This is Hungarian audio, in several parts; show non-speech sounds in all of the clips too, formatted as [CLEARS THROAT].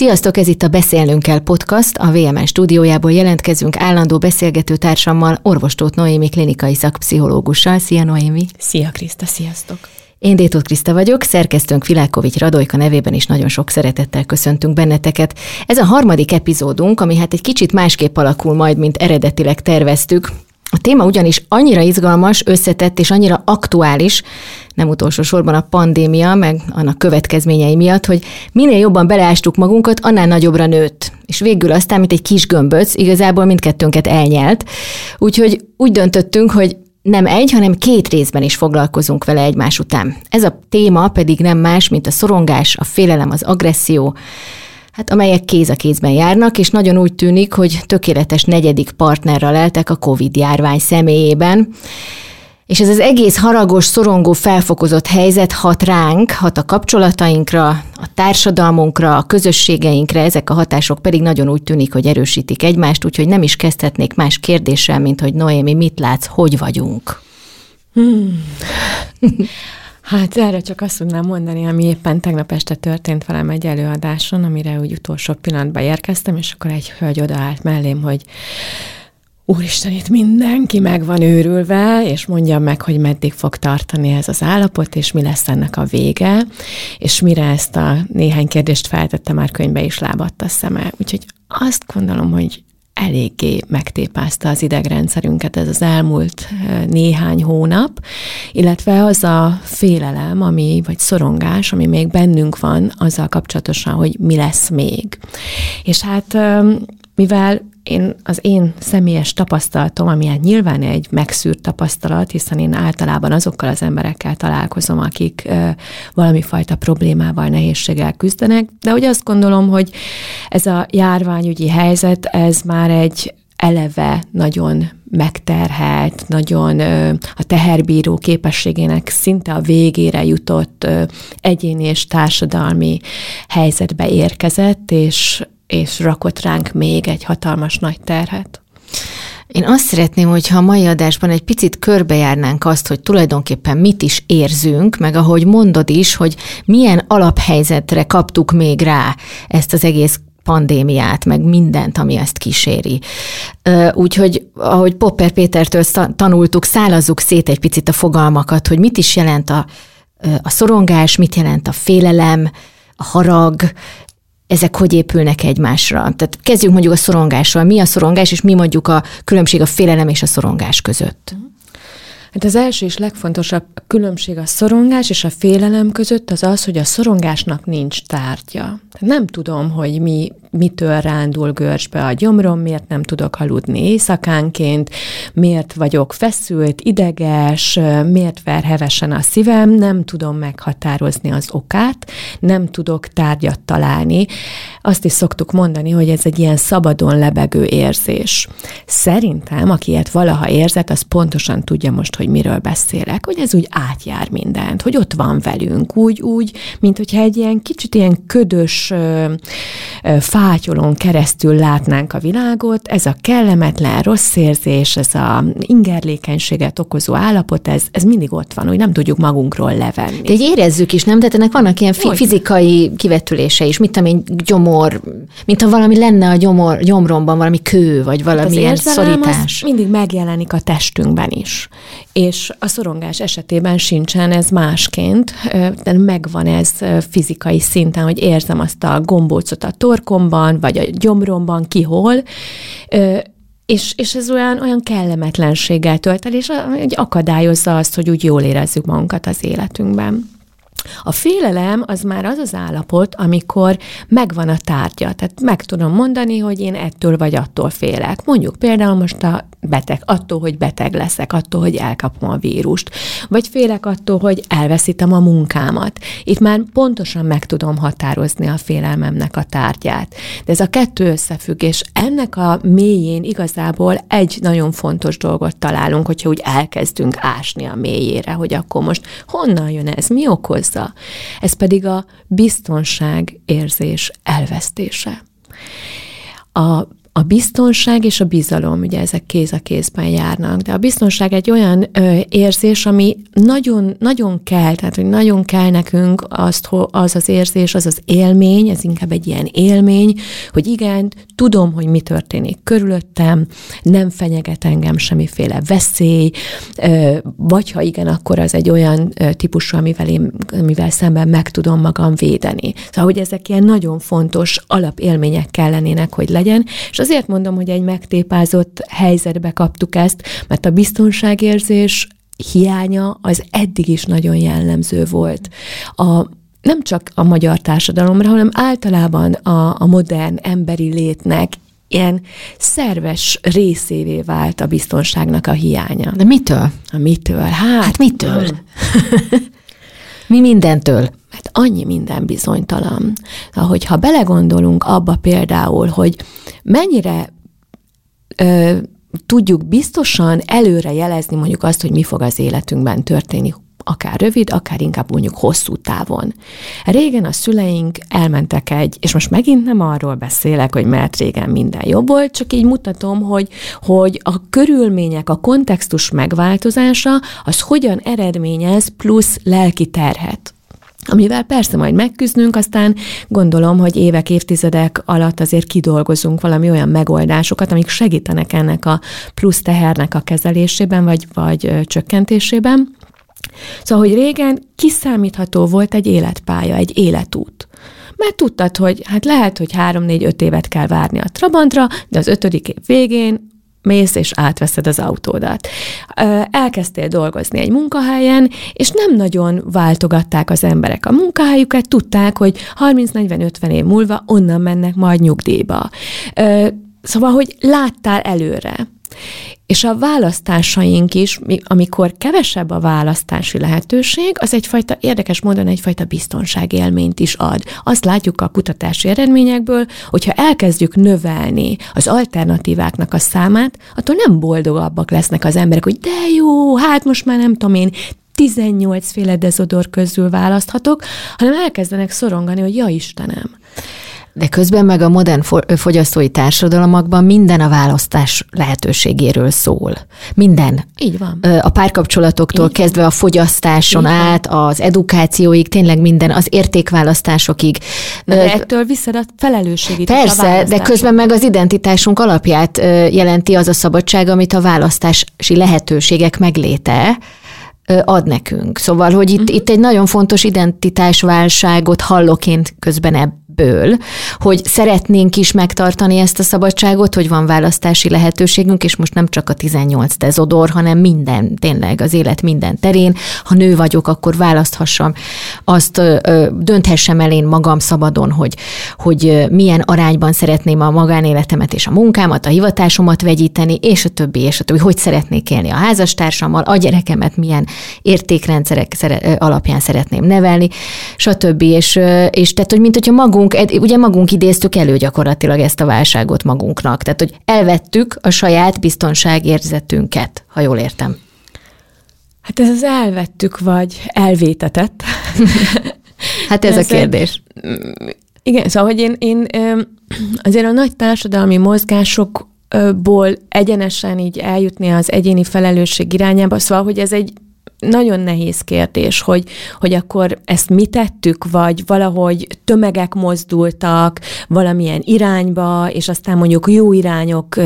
Sziasztok, ez itt a Beszélnünk kell podcast. A VMN stúdiójából jelentkezünk állandó beszélgető társammal, orvostót Noémi klinikai szakpszichológussal. Szia Noémi! Szia Kriszta, sziasztok! Én Détót Kriszta vagyok, szerkesztőnk Vilákovics Radojka nevében is nagyon sok szeretettel köszöntünk benneteket. Ez a harmadik epizódunk, ami hát egy kicsit másképp alakul majd, mint eredetileg terveztük. A téma ugyanis annyira izgalmas, összetett és annyira aktuális, nem utolsó sorban a pandémia, meg annak következményei miatt, hogy minél jobban beleástuk magunkat, annál nagyobbra nőtt. És végül aztán, mint egy kis gömböc, igazából mindkettőnket elnyelt. Úgyhogy úgy döntöttünk, hogy nem egy, hanem két részben is foglalkozunk vele egymás után. Ez a téma pedig nem más, mint a szorongás, a félelem, az agresszió, hát amelyek kéz a kézben járnak, és nagyon úgy tűnik, hogy tökéletes negyedik partnerrel leltek a Covid járvány személyében. És ez az egész haragos, szorongó, felfokozott helyzet hat ránk, hat a kapcsolatainkra, a társadalmunkra, a közösségeinkre, ezek a hatások pedig nagyon úgy tűnik, hogy erősítik egymást, úgyhogy nem is kezdhetnék más kérdéssel, mint hogy Noémi, mit látsz, hogy vagyunk? Hmm. [LAUGHS] Hát erre csak azt tudnám mondani, ami éppen tegnap este történt velem egy előadáson, amire úgy utolsó pillanatban érkeztem, és akkor egy hölgy odaállt mellém, hogy Úristen, itt mindenki meg van őrülve, és mondja meg, hogy meddig fog tartani ez az állapot, és mi lesz ennek a vége, és mire ezt a néhány kérdést feltette, már könyvbe is lábadt a szeme. Úgyhogy azt gondolom, hogy eléggé megtépázta az idegrendszerünket ez az elmúlt néhány hónap, illetve az a félelem, ami, vagy szorongás, ami még bennünk van, azzal kapcsolatosan, hogy mi lesz még. És hát mivel én, az én személyes tapasztalatom, ami hát nyilván egy megszűrt tapasztalat, hiszen én általában azokkal az emberekkel találkozom, akik ö, valami fajta problémával, nehézséggel küzdenek, de hogy azt gondolom, hogy ez a járványügyi helyzet, ez már egy eleve nagyon megterhelt, nagyon a teherbíró képességének szinte a végére jutott egyéni és társadalmi helyzetbe érkezett, és és rakott ránk még egy hatalmas nagy terhet. Én azt szeretném, hogyha a mai adásban egy picit körbejárnánk azt, hogy tulajdonképpen mit is érzünk, meg ahogy mondod is, hogy milyen alaphelyzetre kaptuk még rá ezt az egész pandémiát, meg mindent, ami ezt kíséri. Úgyhogy, ahogy Popper Pétertől tanultuk, szálazzuk szét egy picit a fogalmakat, hogy mit is jelent a, a szorongás, mit jelent a félelem, a harag, ezek hogy épülnek egymásra. Tehát kezdjünk mondjuk a szorongással. Mi a szorongás, és mi mondjuk a különbség a félelem és a szorongás között? Hát az első és legfontosabb különbség a szorongás és a félelem között az az, hogy a szorongásnak nincs tárgya. Nem tudom, hogy mi mitől rándul görcsbe a gyomrom, miért nem tudok aludni éjszakánként, miért vagyok feszült, ideges, miért ver hevesen a szívem, nem tudom meghatározni az okát, nem tudok tárgyat találni. Azt is szoktuk mondani, hogy ez egy ilyen szabadon lebegő érzés. Szerintem, aki ilyet valaha érzett, az pontosan tudja most, hogy miről beszélek, hogy ez úgy átjár mindent, hogy ott van velünk, úgy, úgy, mint hogyha egy ilyen kicsit ilyen ködös, fátyolon keresztül látnánk a világot, ez a kellemetlen rossz érzés, ez a ingerlékenységet okozó állapot, ez, ez mindig ott van, hogy nem tudjuk magunkról levenni. De érezzük is, nem? Tehát ennek vannak ilyen fi- fizikai kivetülése is, mit tudom én, gyomor, mint ha valami lenne a gyomor, gyomromban, valami kő, vagy valami hát szorítás. mindig megjelenik a testünkben is. És a szorongás esetében sincsen ez másként, de megvan ez fizikai szinten, hogy érzem azt a gombócot a torkomban, vagy a gyomromban, ki hol, és, és ez olyan, olyan kellemetlenséggel tölt el, és akadályozza azt, hogy úgy jól érezzük magunkat az életünkben. A félelem az már az az állapot, amikor megvan a tárgya. Tehát meg tudom mondani, hogy én ettől vagy attól félek. Mondjuk például most a beteg, attól, hogy beteg leszek, attól, hogy elkapom a vírust, vagy félek attól, hogy elveszítem a munkámat. Itt már pontosan meg tudom határozni a félelmemnek a tárgyát. De ez a kettő összefügg, és ennek a mélyén igazából egy nagyon fontos dolgot találunk, hogyha úgy elkezdünk ásni a mélyére, hogy akkor most honnan jön ez, mi okozza. Ez pedig a biztonság érzés elvesztése. A a biztonság és a bizalom, ugye ezek kéz a kézben járnak, de a biztonság egy olyan ö, érzés, ami nagyon, nagyon kell, tehát hogy nagyon kell nekünk azt, az az érzés, az az élmény, ez inkább egy ilyen élmény, hogy igen, tudom, hogy mi történik körülöttem, nem fenyeget engem semmiféle veszély, ö, vagy ha igen, akkor az egy olyan ö, típusú, amivel, én, amivel szemben meg tudom magam védeni. Szóval, hogy ezek ilyen nagyon fontos alapélmények kellenének, hogy legyen, és azért mondom, hogy egy megtépázott helyzetbe kaptuk ezt, mert a biztonságérzés hiánya az eddig is nagyon jellemző volt. A, nem csak a magyar társadalomra, hanem általában a, a modern emberi létnek ilyen szerves részévé vált a biztonságnak a hiánya. De mitől? A mitől? Hát, hát mitől? [LAUGHS] Mi mindentől? Mert annyi minden bizonytalan. Ahogy ha belegondolunk abba például, hogy mennyire ö, tudjuk biztosan előre jelezni mondjuk azt, hogy mi fog az életünkben történni, akár rövid, akár inkább mondjuk hosszú távon. Régen a szüleink elmentek egy, és most megint nem arról beszélek, hogy mert régen minden jobb volt, csak így mutatom, hogy, hogy a körülmények, a kontextus megváltozása, az hogyan eredményez plusz lelki terhet amivel persze majd megküzdünk, aztán gondolom, hogy évek, évtizedek alatt azért kidolgozunk valami olyan megoldásokat, amik segítenek ennek a plusz tehernek a kezelésében, vagy, vagy csökkentésében. Szóval, hogy régen kiszámítható volt egy életpálya, egy életút. Mert tudtad, hogy hát lehet, hogy három-négy-öt évet kell várni a Trabantra, de az ötödik év végén mész és átveszed az autódat. Elkezdtél dolgozni egy munkahelyen, és nem nagyon váltogatták az emberek a munkahelyüket, tudták, hogy 30-40-50 év múlva onnan mennek majd nyugdíjba. Szóval, hogy láttál előre. És a választásaink is, amikor kevesebb a választási lehetőség, az egyfajta érdekes módon egyfajta biztonságélményt is ad. Azt látjuk a kutatási eredményekből, hogyha elkezdjük növelni az alternatíváknak a számát, attól nem boldogabbak lesznek az emberek, hogy de jó, hát most már nem tudom én, 18 féle dezodor közül választhatok, hanem elkezdenek szorongani, hogy ja Istenem, de közben meg a modern fogyasztói társadalmakban minden a választás lehetőségéről szól. Minden. Így van. A párkapcsolatoktól Így kezdve a fogyasztáson Így át, az edukációig, tényleg minden, az értékválasztásokig. de ettől visszad a felelősségét. Persze, a de közben meg az identitásunk alapját jelenti az a szabadság, amit a választási lehetőségek megléte ad nekünk. Szóval, hogy itt, uh-huh. itt egy nagyon fontos identitásválságot halloként közben ebb, ebből, hogy szeretnénk is megtartani ezt a szabadságot, hogy van választási lehetőségünk, és most nem csak a 18 dezodor, hanem minden, tényleg az élet minden terén. Ha nő vagyok, akkor választhassam, azt dönthessem el én magam szabadon, hogy, hogy milyen arányban szeretném a magánéletemet és a munkámat, a hivatásomat vegyíteni, és a többi, és a többi, hogy szeretnék élni a házastársammal, a gyerekemet milyen értékrendszerek alapján szeretném nevelni, stb. És, és tehát, hogy mint hogyha magunk magunk, ugye magunk idéztük elő gyakorlatilag ezt a válságot magunknak. Tehát, hogy elvettük a saját biztonságérzetünket, ha jól értem. Hát ez az elvettük, vagy elvétetett. [LAUGHS] hát ez, ez a kérdés. Egy, igen, szóval, hogy én, én azért a nagy társadalmi mozgásokból egyenesen így eljutni az egyéni felelősség irányába, szóval, hogy ez egy nagyon nehéz kérdés, hogy, hogy akkor ezt mi tettük, vagy valahogy tömegek mozdultak valamilyen irányba, és aztán mondjuk jó irányok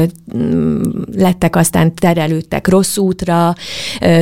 lettek, aztán terelődtek rossz útra,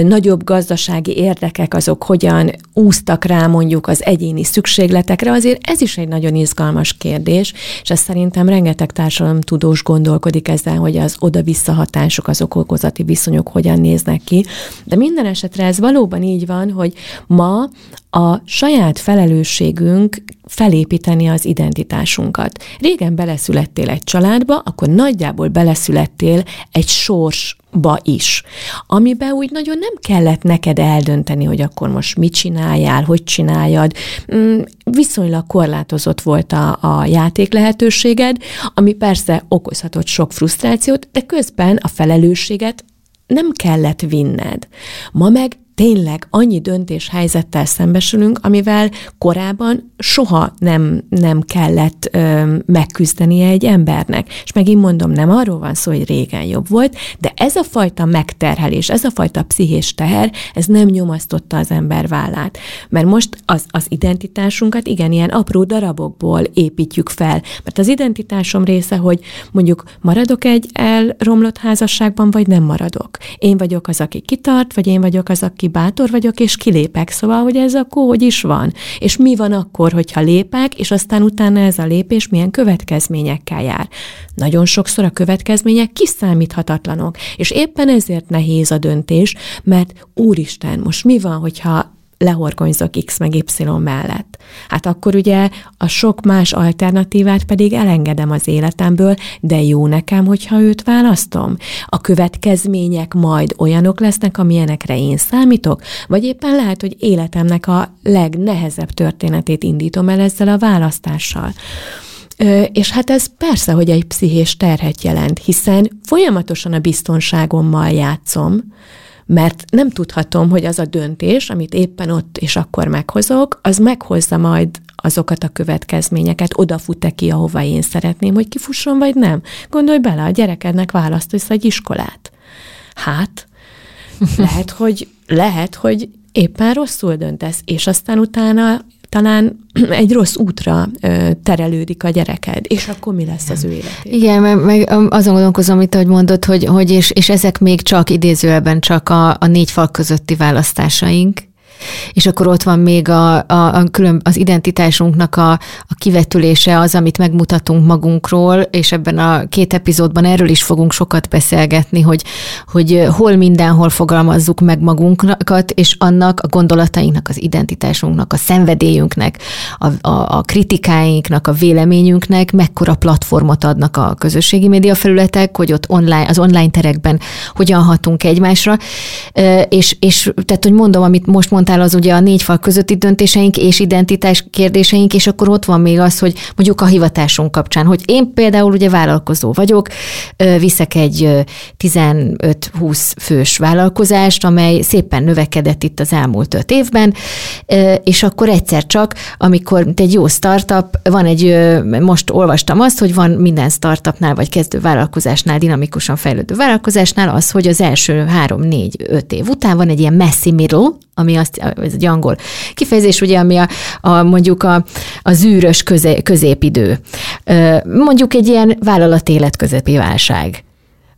nagyobb gazdasági érdekek azok hogyan úztak rá mondjuk az egyéni szükségletekre, azért ez is egy nagyon izgalmas kérdés, és ezt szerintem rengeteg tudós gondolkodik ezzel, hogy az oda-vissza hatások, az okozati viszonyok hogyan néznek ki, de minden esetre ez valóban így van, hogy ma a saját felelősségünk felépíteni az identitásunkat. Régen beleszülettél egy családba, akkor nagyjából beleszülettél egy sorsba is, amiben úgy nagyon nem kellett neked eldönteni, hogy akkor most mit csináljál, hogy csináljad. Mm, viszonylag korlátozott volt a, a játék lehetőséged, ami persze okozhatott sok frusztrációt, de közben a felelősséget nem kellett vinned. Ma meg tényleg annyi döntéshelyzettel szembesülünk, amivel korábban soha nem, nem kellett ö, megküzdenie egy embernek. És megint mondom, nem arról van szó, hogy régen jobb volt, de ez a fajta megterhelés, ez a fajta pszichés teher, ez nem nyomasztotta az ember vállát. Mert most az, az identitásunkat igen, ilyen apró darabokból építjük fel. Mert az identitásom része, hogy mondjuk maradok egy elromlott házasságban, vagy nem maradok. Én vagyok az, aki kitart, vagy én vagyok az, aki bátor vagyok, és kilépek. Szóval, hogy ez akkor hogy is van. És mi van akkor, hogyha lépek, és aztán utána ez a lépés milyen következményekkel jár. Nagyon sokszor a következmények kiszámíthatatlanok, és éppen ezért nehéz a döntés, mert úristen, most mi van, hogyha lehorgonyzok X meg Y mellett. Hát akkor ugye a sok más alternatívát pedig elengedem az életemből, de jó nekem, hogyha őt választom. A következmények majd olyanok lesznek, amilyenekre én számítok, vagy éppen lehet, hogy életemnek a legnehezebb történetét indítom el ezzel a választással. És hát ez persze, hogy egy pszichés terhet jelent, hiszen folyamatosan a biztonságommal játszom, mert nem tudhatom, hogy az a döntés, amit éppen ott és akkor meghozok, az meghozza majd azokat a következményeket, odafut-e ki, ahova én szeretném, hogy kifusson, vagy nem. Gondolj bele, a gyerekednek választasz egy iskolát. Hát, [LAUGHS] lehet, hogy, lehet, hogy éppen rosszul döntesz, és aztán utána talán [CLEARS THROAT] egy rossz útra terelődik a gyereked, és akkor mi lesz az ő élet? Igen, meg, meg azon gondolkozom, amit ahogy mondod, hogy, hogy és, és ezek még csak idézőjelben csak a, a négy fal közötti választásaink, és akkor ott van még a, a, a külön, az identitásunknak a, a kivetülése, az, amit megmutatunk magunkról, és ebben a két epizódban erről is fogunk sokat beszélgetni, hogy, hogy hol mindenhol fogalmazzuk meg magunkat, és annak a gondolatainknak, az identitásunknak, a szenvedélyünknek, a, a, a kritikáinknak, a véleményünknek mekkora platformot adnak a közösségi média felületek, hogy ott online, az online terekben hogyan hatunk egymásra, és, és tehát, hogy mondom, amit most mondtál, mondtál, az ugye a négy fal közötti döntéseink és identitás kérdéseink, és akkor ott van még az, hogy mondjuk a hivatásunk kapcsán, hogy én például ugye vállalkozó vagyok, viszek egy 15-20 fős vállalkozást, amely szépen növekedett itt az elmúlt öt évben, és akkor egyszer csak, amikor egy jó startup, van egy, most olvastam azt, hogy van minden startupnál, vagy kezdő vállalkozásnál, dinamikusan fejlődő vállalkozásnál az, hogy az első három, négy, öt év után van egy ilyen messy middle, ami azt, ez egy angol kifejezés, ugye, ami a, a mondjuk a, a zűrös közé, középidő. Mondjuk egy ilyen vállalat életközepi válság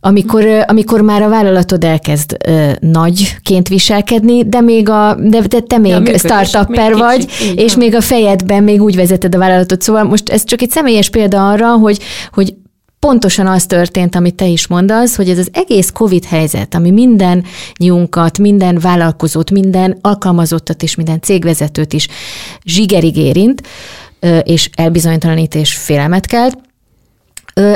amikor, amikor már a vállalatod elkezd ö, nagyként viselkedni, de még a, de, de te még ja, startupper még vagy, kicsi, és még a fejedben még úgy vezeted a vállalatot. Szóval most ez csak egy személyes példa arra, hogy, hogy pontosan az történt, amit te is mondasz, hogy ez az egész COVID helyzet, ami minden nyunkat, minden vállalkozót, minden alkalmazottat és minden cégvezetőt is zsigerig érint, és elbizonytalanít és félelmet kelt,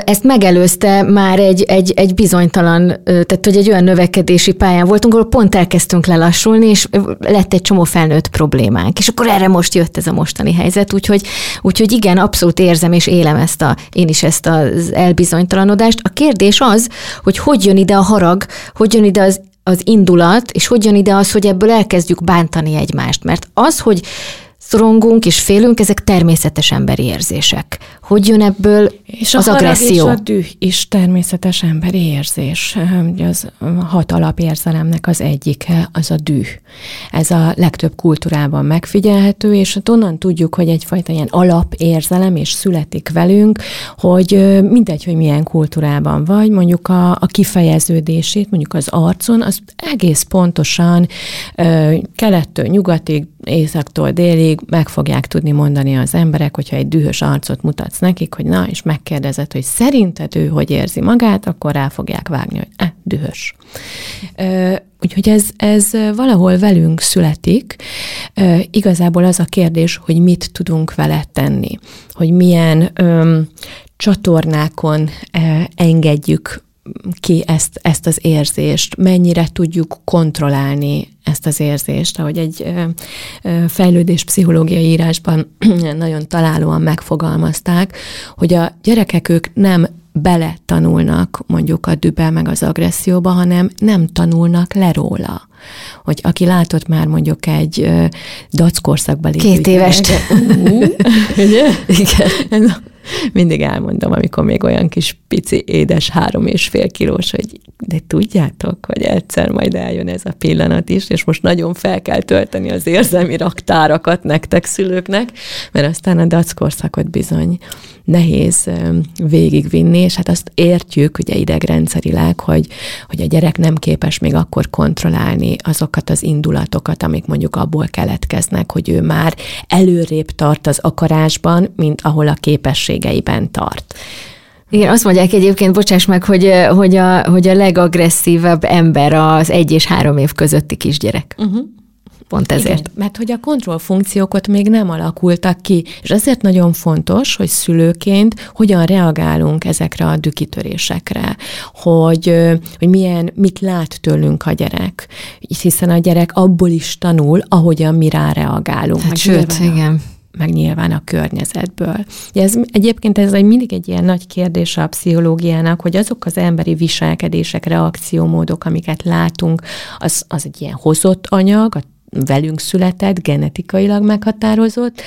ezt megelőzte már egy, egy, egy bizonytalan, tehát hogy egy olyan növekedési pályán voltunk, ahol pont elkezdtünk lelassulni, és lett egy csomó felnőtt problémánk. És akkor erre most jött ez a mostani helyzet, úgyhogy, úgyhogy igen, abszolút érzem és élem ezt a, én is ezt az elbizonytalanodást. A kérdés az, hogy hogy jön ide a harag, hogy jön ide az, az indulat, és hogy jön ide az, hogy ebből elkezdjük bántani egymást. Mert az, hogy szorongunk és félünk, ezek természetes emberi érzések. Hogy jön ebből és az a agresszió? És a düh is természetes emberi érzés. Az hat alapérzelemnek az egyike, az a düh. Ez a legtöbb kultúrában megfigyelhető, és onnan tudjuk, hogy egyfajta ilyen alapérzelem, és születik velünk, hogy mindegy, hogy milyen kultúrában vagy, mondjuk a, a kifejeződését, mondjuk az arcon, az egész pontosan kelettől nyugatig, északtól délig meg fogják tudni mondani az emberek, hogyha egy dühös arcot mutatsz nekik, hogy na, és megkérdezed, hogy szerinted ő hogy érzi magát, akkor rá fogják vágni, hogy eh, dühös. Úgyhogy ez, ez valahol velünk születik. Igazából az a kérdés, hogy mit tudunk vele tenni, hogy milyen csatornákon engedjük ki ezt, ezt az érzést, mennyire tudjuk kontrollálni ezt az érzést, ahogy egy fejlődés pszichológiai írásban [CLEARS THROAT] nagyon találóan megfogalmazták, hogy a gyerekek ők nem bele tanulnak mondjuk a dübe meg az agresszióba, hanem nem tanulnak le róla Hogy aki látott már mondjuk egy dackorszakbeli... Két éves. [LAUGHS] Ugye? [LAUGHS] Igen. Mindig elmondom, amikor még olyan kis pici, édes három és fél kilós, hogy de tudjátok, hogy egyszer majd eljön ez a pillanat is, és most nagyon fel kell tölteni az érzelmi raktárakat nektek szülőknek, mert aztán a dackorszakot bizony nehéz végigvinni, és hát azt értjük ugye idegrendszerileg, hogy, hogy a gyerek nem képes még akkor kontrollálni azokat az indulatokat, amik mondjuk abból keletkeznek, hogy ő már előrébb tart az akarásban, mint ahol a képességeiben tart. Igen, azt mondják egyébként, bocsáss meg, hogy, hogy, a, hogy a legagresszívebb ember az egy és három év közötti kisgyerek. Uh-huh. Pont ezért. Igen, mert hogy a kontrollfunkciók még nem alakultak ki, és ezért nagyon fontos, hogy szülőként hogyan reagálunk ezekre a dükitörésekre, hogy, hogy milyen, mit lát tőlünk a gyerek, hiszen a gyerek abból is tanul, ahogyan mi rá reagálunk. Hát sőt, igen meg nyilván a környezetből. Ez, egyébként ez egy, mindig egy ilyen nagy kérdés a pszichológiának, hogy azok az emberi viselkedések, reakciómódok, amiket látunk, az, az egy ilyen hozott anyag, a velünk született, genetikailag meghatározott,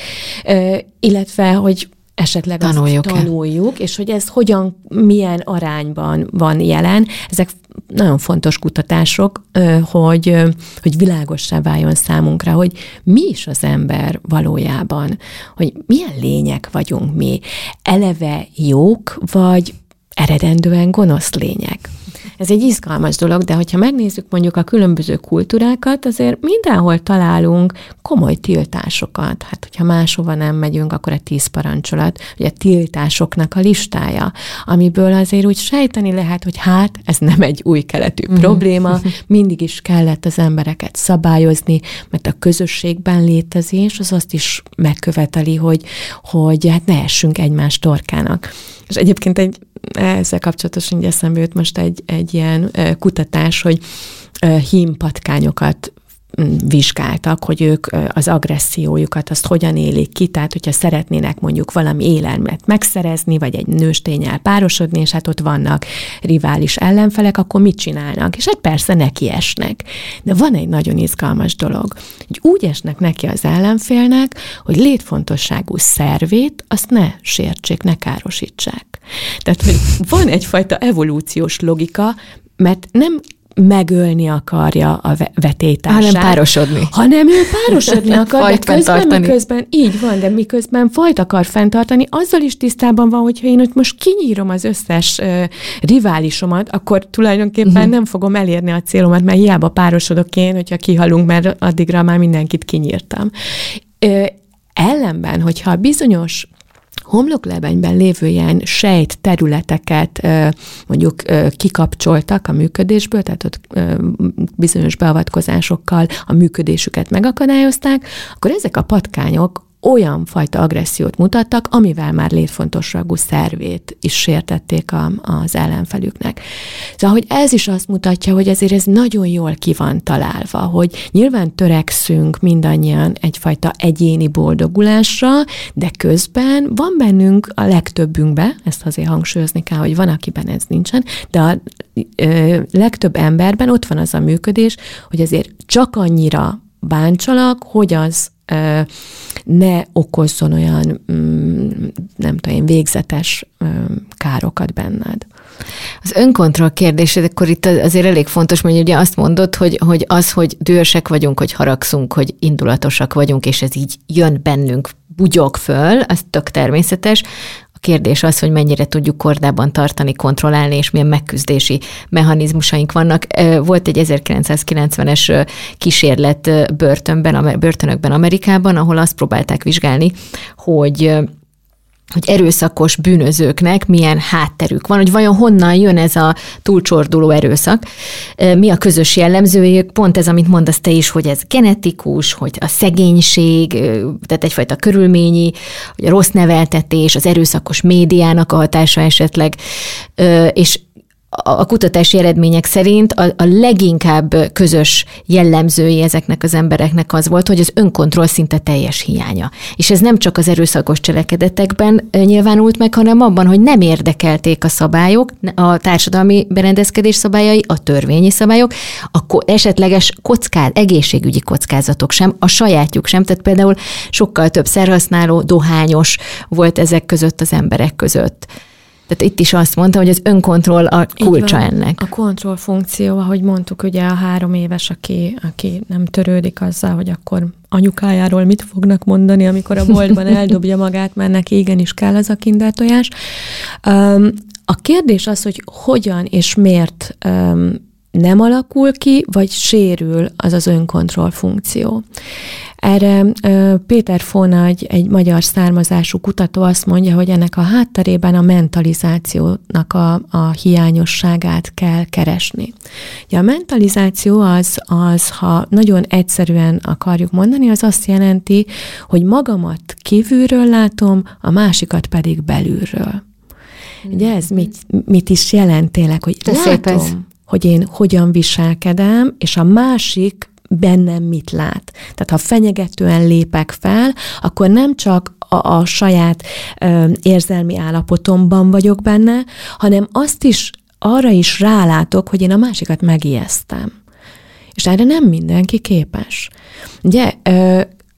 illetve, hogy esetleg tanuljuk, azt tanuljuk, és hogy ez hogyan, milyen arányban van jelen. Ezek nagyon fontos kutatások, hogy, hogy világossá váljon számunkra, hogy mi is az ember valójában, hogy milyen lények vagyunk mi, eleve jók, vagy eredendően gonosz lények. Ez egy izgalmas dolog, de hogyha megnézzük mondjuk a különböző kultúrákat, azért mindenhol találunk komoly tiltásokat. Hát, hogyha máshova nem megyünk, akkor a tíz parancsolat, ugye a tiltásoknak a listája, amiből azért úgy sejteni lehet, hogy hát ez nem egy új keletű mm. probléma, [LAUGHS] mindig is kellett az embereket szabályozni, mert a közösségben létezés az azt is megköveteli, hogy, hogy hát ne essünk egymás torkának. És egyébként egy ezzel kapcsolatosan így eszembe jut most egy, egy ilyen kutatás, hogy hímpatkányokat mm, vizsgáltak, hogy ők az agressziójukat, azt hogyan élik ki, tehát hogyha szeretnének mondjuk valami élelmet megszerezni, vagy egy nőstényel párosodni, és hát ott vannak rivális ellenfelek, akkor mit csinálnak? És hát persze neki esnek. De van egy nagyon izgalmas dolog, hogy úgy esnek neki az ellenfélnek, hogy létfontosságú szervét azt ne sértsék, ne károsítsák. Tehát, hogy van egyfajta evolúciós logika, mert nem megölni akarja a vetétársát. Hanem párosodni. Hanem ő párosodni [LAUGHS] akar, de közben, miközben, így van, de miközben fajt akar fenntartani, azzal is tisztában van, hogyha én ott most kinyírom az összes uh, riválisomat, akkor tulajdonképpen uh-huh. nem fogom elérni a célomat, mert hiába párosodok én, hogyha kihalunk, mert addigra már mindenkit kinyírtam. Uh, ellenben, hogyha bizonyos homloklebenyben lévő ilyen sejt területeket mondjuk kikapcsoltak a működésből, tehát ott bizonyos beavatkozásokkal a működésüket megakadályozták, akkor ezek a patkányok olyan fajta agressziót mutattak, amivel már létfontosságú szervét is sértették a, az ellenfelüknek. Szóval, hogy ez is azt mutatja, hogy azért ez nagyon jól ki van találva, hogy nyilván törekszünk mindannyian egyfajta egyéni boldogulásra, de közben van bennünk a legtöbbünkbe, ezt azért hangsúlyozni kell, hogy van, akiben ez nincsen, de a ö, legtöbb emberben ott van az a működés, hogy azért csak annyira bántsalak, hogy az ne okozzon olyan, mm, nem tudom én, végzetes károkat benned. Az önkontroll kérdés, akkor itt azért elég fontos, hogy ugye azt mondod, hogy, hogy az, hogy dühösek vagyunk, hogy haragszunk, hogy indulatosak vagyunk, és ez így jön bennünk, bugyog föl, az tök természetes, kérdés az, hogy mennyire tudjuk kordában tartani, kontrollálni, és milyen megküzdési mechanizmusaink vannak. Volt egy 1990-es kísérlet börtönben, börtönökben Amerikában, ahol azt próbálták vizsgálni, hogy hogy erőszakos bűnözőknek milyen hátterük van, hogy vajon honnan jön ez a túlcsorduló erőszak, mi a közös jellemzőjük, pont ez, amit mondasz te is, hogy ez genetikus, hogy a szegénység, tehát egyfajta körülményi, hogy a rossz neveltetés, az erőszakos médiának a hatása esetleg, és a kutatási eredmények szerint a, a leginkább közös jellemzői ezeknek az embereknek az volt, hogy az önkontroll szinte teljes hiánya. És ez nem csak az erőszakos cselekedetekben nyilvánult meg, hanem abban, hogy nem érdekelték a szabályok, a társadalmi berendezkedés szabályai, a törvényi szabályok, a esetleges kockáz, egészségügyi kockázatok sem, a sajátjuk sem. Tehát például sokkal több szerhasználó, dohányos volt ezek között az emberek között. Tehát itt is azt mondta, hogy az önkontroll a kulcsa van, ennek. A kontroll funkció, ahogy mondtuk, ugye a három éves, aki, aki nem törődik azzal, hogy akkor anyukájáról mit fognak mondani, amikor a boltban [LAUGHS] eldobja magát, mert neki igenis kell az a kindertojás. A kérdés az, hogy hogyan és miért nem alakul ki, vagy sérül az az önkontroll funkció. Erre Péter Fona, egy, egy magyar származású kutató azt mondja, hogy ennek a hátterében a mentalizációnak a, a hiányosságát kell keresni. Ugye a mentalizáció az, az, ha nagyon egyszerűen akarjuk mondani, az azt jelenti, hogy magamat kívülről látom, a másikat pedig belülről. Ugye ez mit, mit is jelent tényleg, hogy Te látom, hogy én hogyan viselkedem, és a másik bennem mit lát. Tehát ha fenyegetően lépek fel, akkor nem csak a, a saját ö, érzelmi állapotomban vagyok benne, hanem azt is, arra is rálátok, hogy én a másikat megijesztem. És erre nem mindenki képes. Ugye,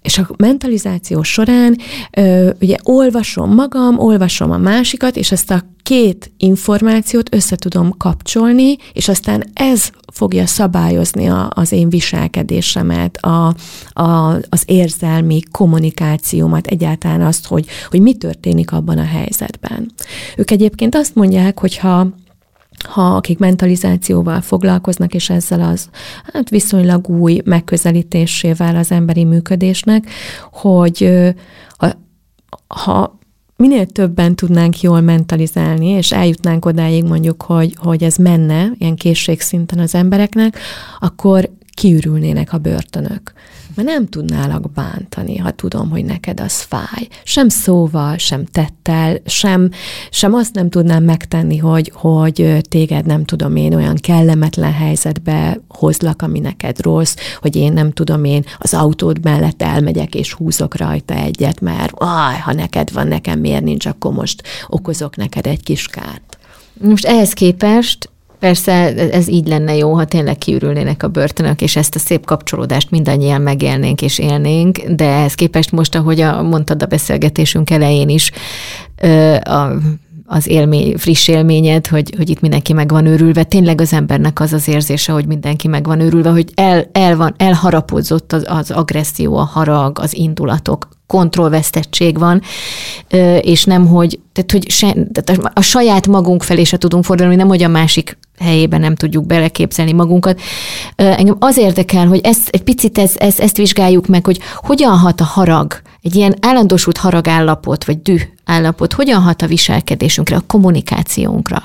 és a mentalizáció során ö, ugye olvasom magam, olvasom a másikat, és ezt a két információt össze tudom kapcsolni, és aztán ez fogja szabályozni a, az én viselkedésemet, a, a, az érzelmi kommunikációmat, egyáltalán azt, hogy, hogy mi történik abban a helyzetben. Ők egyébként azt mondják, hogy ha ha akik mentalizációval foglalkoznak, és ezzel az hát viszonylag új megközelítésével az emberi működésnek, hogy ha, ha minél többen tudnánk jól mentalizálni, és eljutnánk odáig mondjuk, hogy, hogy ez menne ilyen készségszinten az embereknek, akkor kiürülnének a börtönök mert nem tudnálak bántani, ha tudom, hogy neked az fáj. Sem szóval, sem tettel, sem, sem azt nem tudnám megtenni, hogy, hogy téged nem tudom én olyan kellemetlen helyzetbe hozlak, ami neked rossz, hogy én nem tudom én az autód mellett elmegyek és húzok rajta egyet, mert aj, ha neked van, nekem miért nincs, akkor most okozok neked egy kis kárt. Most ehhez képest Persze ez így lenne jó, ha tényleg kiürülnének a börtönök, és ezt a szép kapcsolódást mindannyian megélnénk és élnénk, de ehhez képest most, ahogy a, mondtad a beszélgetésünk elején is, a, az élmény, friss élményed, hogy, hogy itt mindenki meg van őrülve. Tényleg az embernek az az érzése, hogy mindenki meg van őrülve, hogy el, el van, elharapódzott az, az agresszió, a harag, az indulatok, kontrollvesztettség van, és nem, hogy, tehát, hogy se, tehát a saját magunk felé se tudunk fordulni, nem, hogy a másik helyében nem tudjuk beleképzelni magunkat. Engem az érdekel, hogy ezt egy picit ez, ez, ezt vizsgáljuk meg, hogy hogyan hat a harag, egy ilyen állandósult haragállapot, vagy düh állapot, hogyan hat a viselkedésünkre, a kommunikációnkra.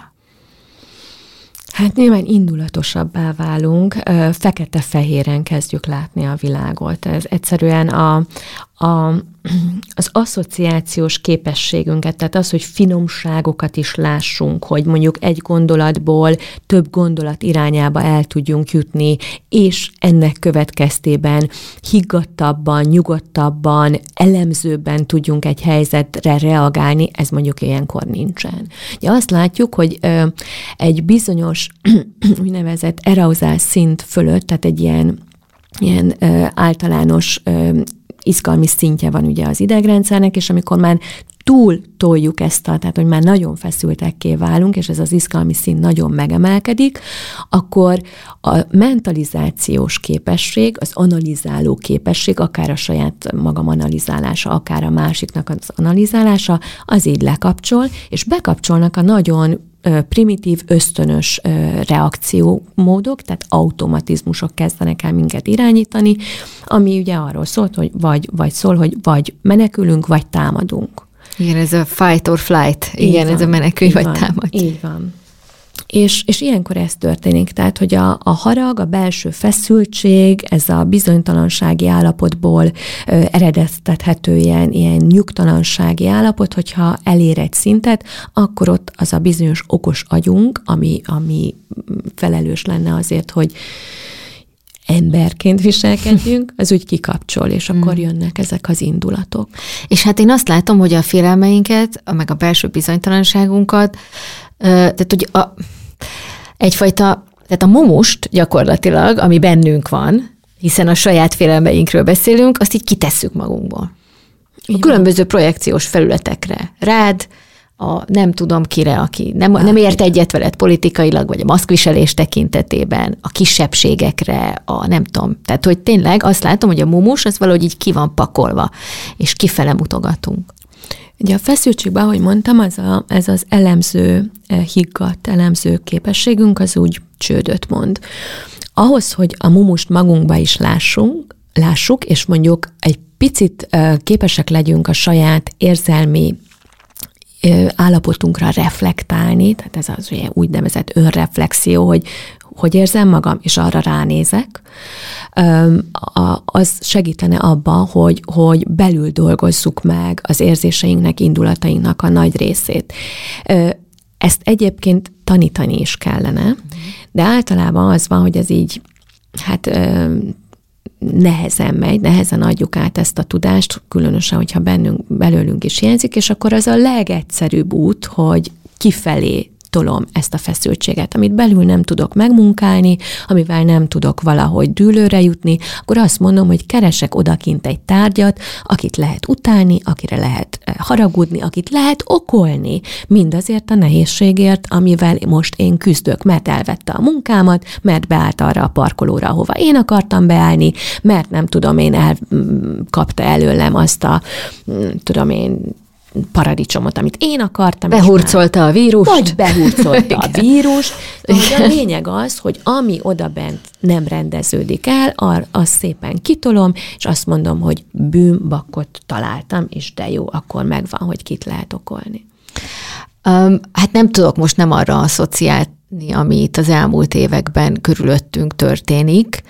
Hát nyilván indulatosabbá válunk, fekete-fehéren kezdjük látni a világot. Ez egyszerűen a, a, az asszociációs képességünket, tehát az, hogy finomságokat is lássunk, hogy mondjuk egy gondolatból több gondolat irányába el tudjunk jutni, és ennek következtében higgadtabban, nyugodtabban, elemzőbben tudjunk egy helyzetre reagálni, ez mondjuk ilyenkor nincsen. Ja, azt látjuk, hogy ö, egy bizonyos [CLEARS THROAT] úgynevezett erauzál szint fölött, tehát egy ilyen ilyen ö, általános ö, izgalmi szintje van ugye az idegrendszernek, és amikor már túl toljuk ezt a, tehát hogy már nagyon feszültekké válunk, és ez az izgalmi szint nagyon megemelkedik, akkor a mentalizációs képesség, az analizáló képesség, akár a saját magam analizálása, akár a másiknak az analizálása, az így lekapcsol, és bekapcsolnak a nagyon primitív, ösztönös reakciómódok, tehát automatizmusok kezdenek el minket irányítani, ami ugye arról szólt, hogy vagy, vagy szól, hogy vagy menekülünk, vagy támadunk. Igen, ez a fight or flight. Igen, ez a menekülj vagy van, támad. Így van. És, és ilyenkor ez történik, tehát, hogy a, a harag, a belső feszültség, ez a bizonytalansági állapotból ö, eredeztethető ilyen, ilyen nyugtalansági állapot, hogyha elér egy szintet, akkor ott az a bizonyos okos agyunk, ami, ami felelős lenne azért, hogy emberként viselkedjünk, [LAUGHS] az úgy kikapcsol, és akkor hmm. jönnek ezek az indulatok. És hát én azt látom, hogy a félelmeinket, meg a belső bizonytalanságunkat, tehát hogy a, egyfajta, tehát a momust gyakorlatilag, ami bennünk van, hiszen a saját félelmeinkről beszélünk, azt így kitesszük magunkból. A különböző projekciós felületekre. Rád, a nem tudom kire, aki nem, nem ért egyet veled politikailag, vagy a maszkviselés tekintetében, a kisebbségekre, a nem tudom. Tehát, hogy tényleg azt látom, hogy a mumus az valahogy így ki van pakolva, és kifele mutogatunk. Ugye a feszültségben, ahogy mondtam, az a, ez az elemző, eh, higgadt elemző képességünk, az úgy csődöt mond. Ahhoz, hogy a mumust magunkba is lássunk, lássuk, és mondjuk egy picit eh, képesek legyünk a saját érzelmi állapotunkra reflektálni, tehát ez az úgynevezett önreflexió, hogy hogy érzem magam, és arra ránézek, az segítene abban, hogy, hogy belül dolgozzuk meg az érzéseinknek, indulatainknak a nagy részét. Ezt egyébként tanítani is kellene, de általában az van, hogy ez így, hát nehezen megy, nehezen adjuk át ezt a tudást, különösen, hogyha bennünk, belőlünk is hiányzik, és akkor az a legegyszerűbb út, hogy kifelé tolom ezt a feszültséget, amit belül nem tudok megmunkálni, amivel nem tudok valahogy dűlőre jutni, akkor azt mondom, hogy keresek odakint egy tárgyat, akit lehet utálni, akire lehet eh, haragudni, akit lehet okolni, mindazért a nehézségért, amivel most én küzdök, mert elvette a munkámat, mert beállt arra a parkolóra, ahova én akartam beállni, mert nem tudom, én elkapta előlem azt a, mm, tudom én, paradicsomot, amit én akartam. Behurcolta a vírust. Vagy behurcolta a [LAUGHS] vírust. De a lényeg az, hogy ami oda bent nem rendeződik el, ar, azt szépen kitolom, és azt mondom, hogy bűnbakot találtam, és de jó, akkor megvan, hogy kit lehet okolni. Um, hát nem tudok most nem arra asszociálni, ami itt az elmúlt években körülöttünk történik,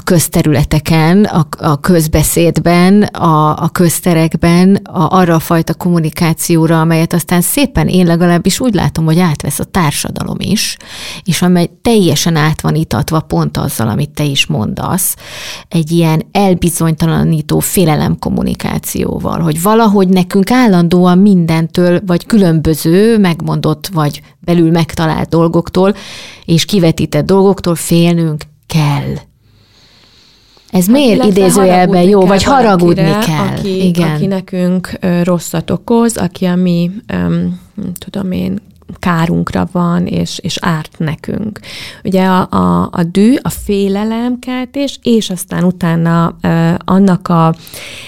a közterületeken, a, a közbeszédben, a, a közterekben, a, arra a fajta kommunikációra, amelyet aztán szépen én legalábbis úgy látom, hogy átvesz a társadalom is, és amely teljesen át van itatva pont azzal, amit te is mondasz, egy ilyen elbizonytalanító félelem kommunikációval, hogy valahogy nekünk állandóan mindentől, vagy különböző, megmondott, vagy belül megtalált dolgoktól, és kivetített dolgoktól félnünk kell ez hát, miért idézőjelben jó, vagy haragudni valakire, kell? Aki, Igen. aki nekünk rosszat okoz, aki a mi, um, tudom én, kárunkra van, és, és árt nekünk. Ugye a, a, a dű, a félelemkeltés, és aztán utána uh, annak a,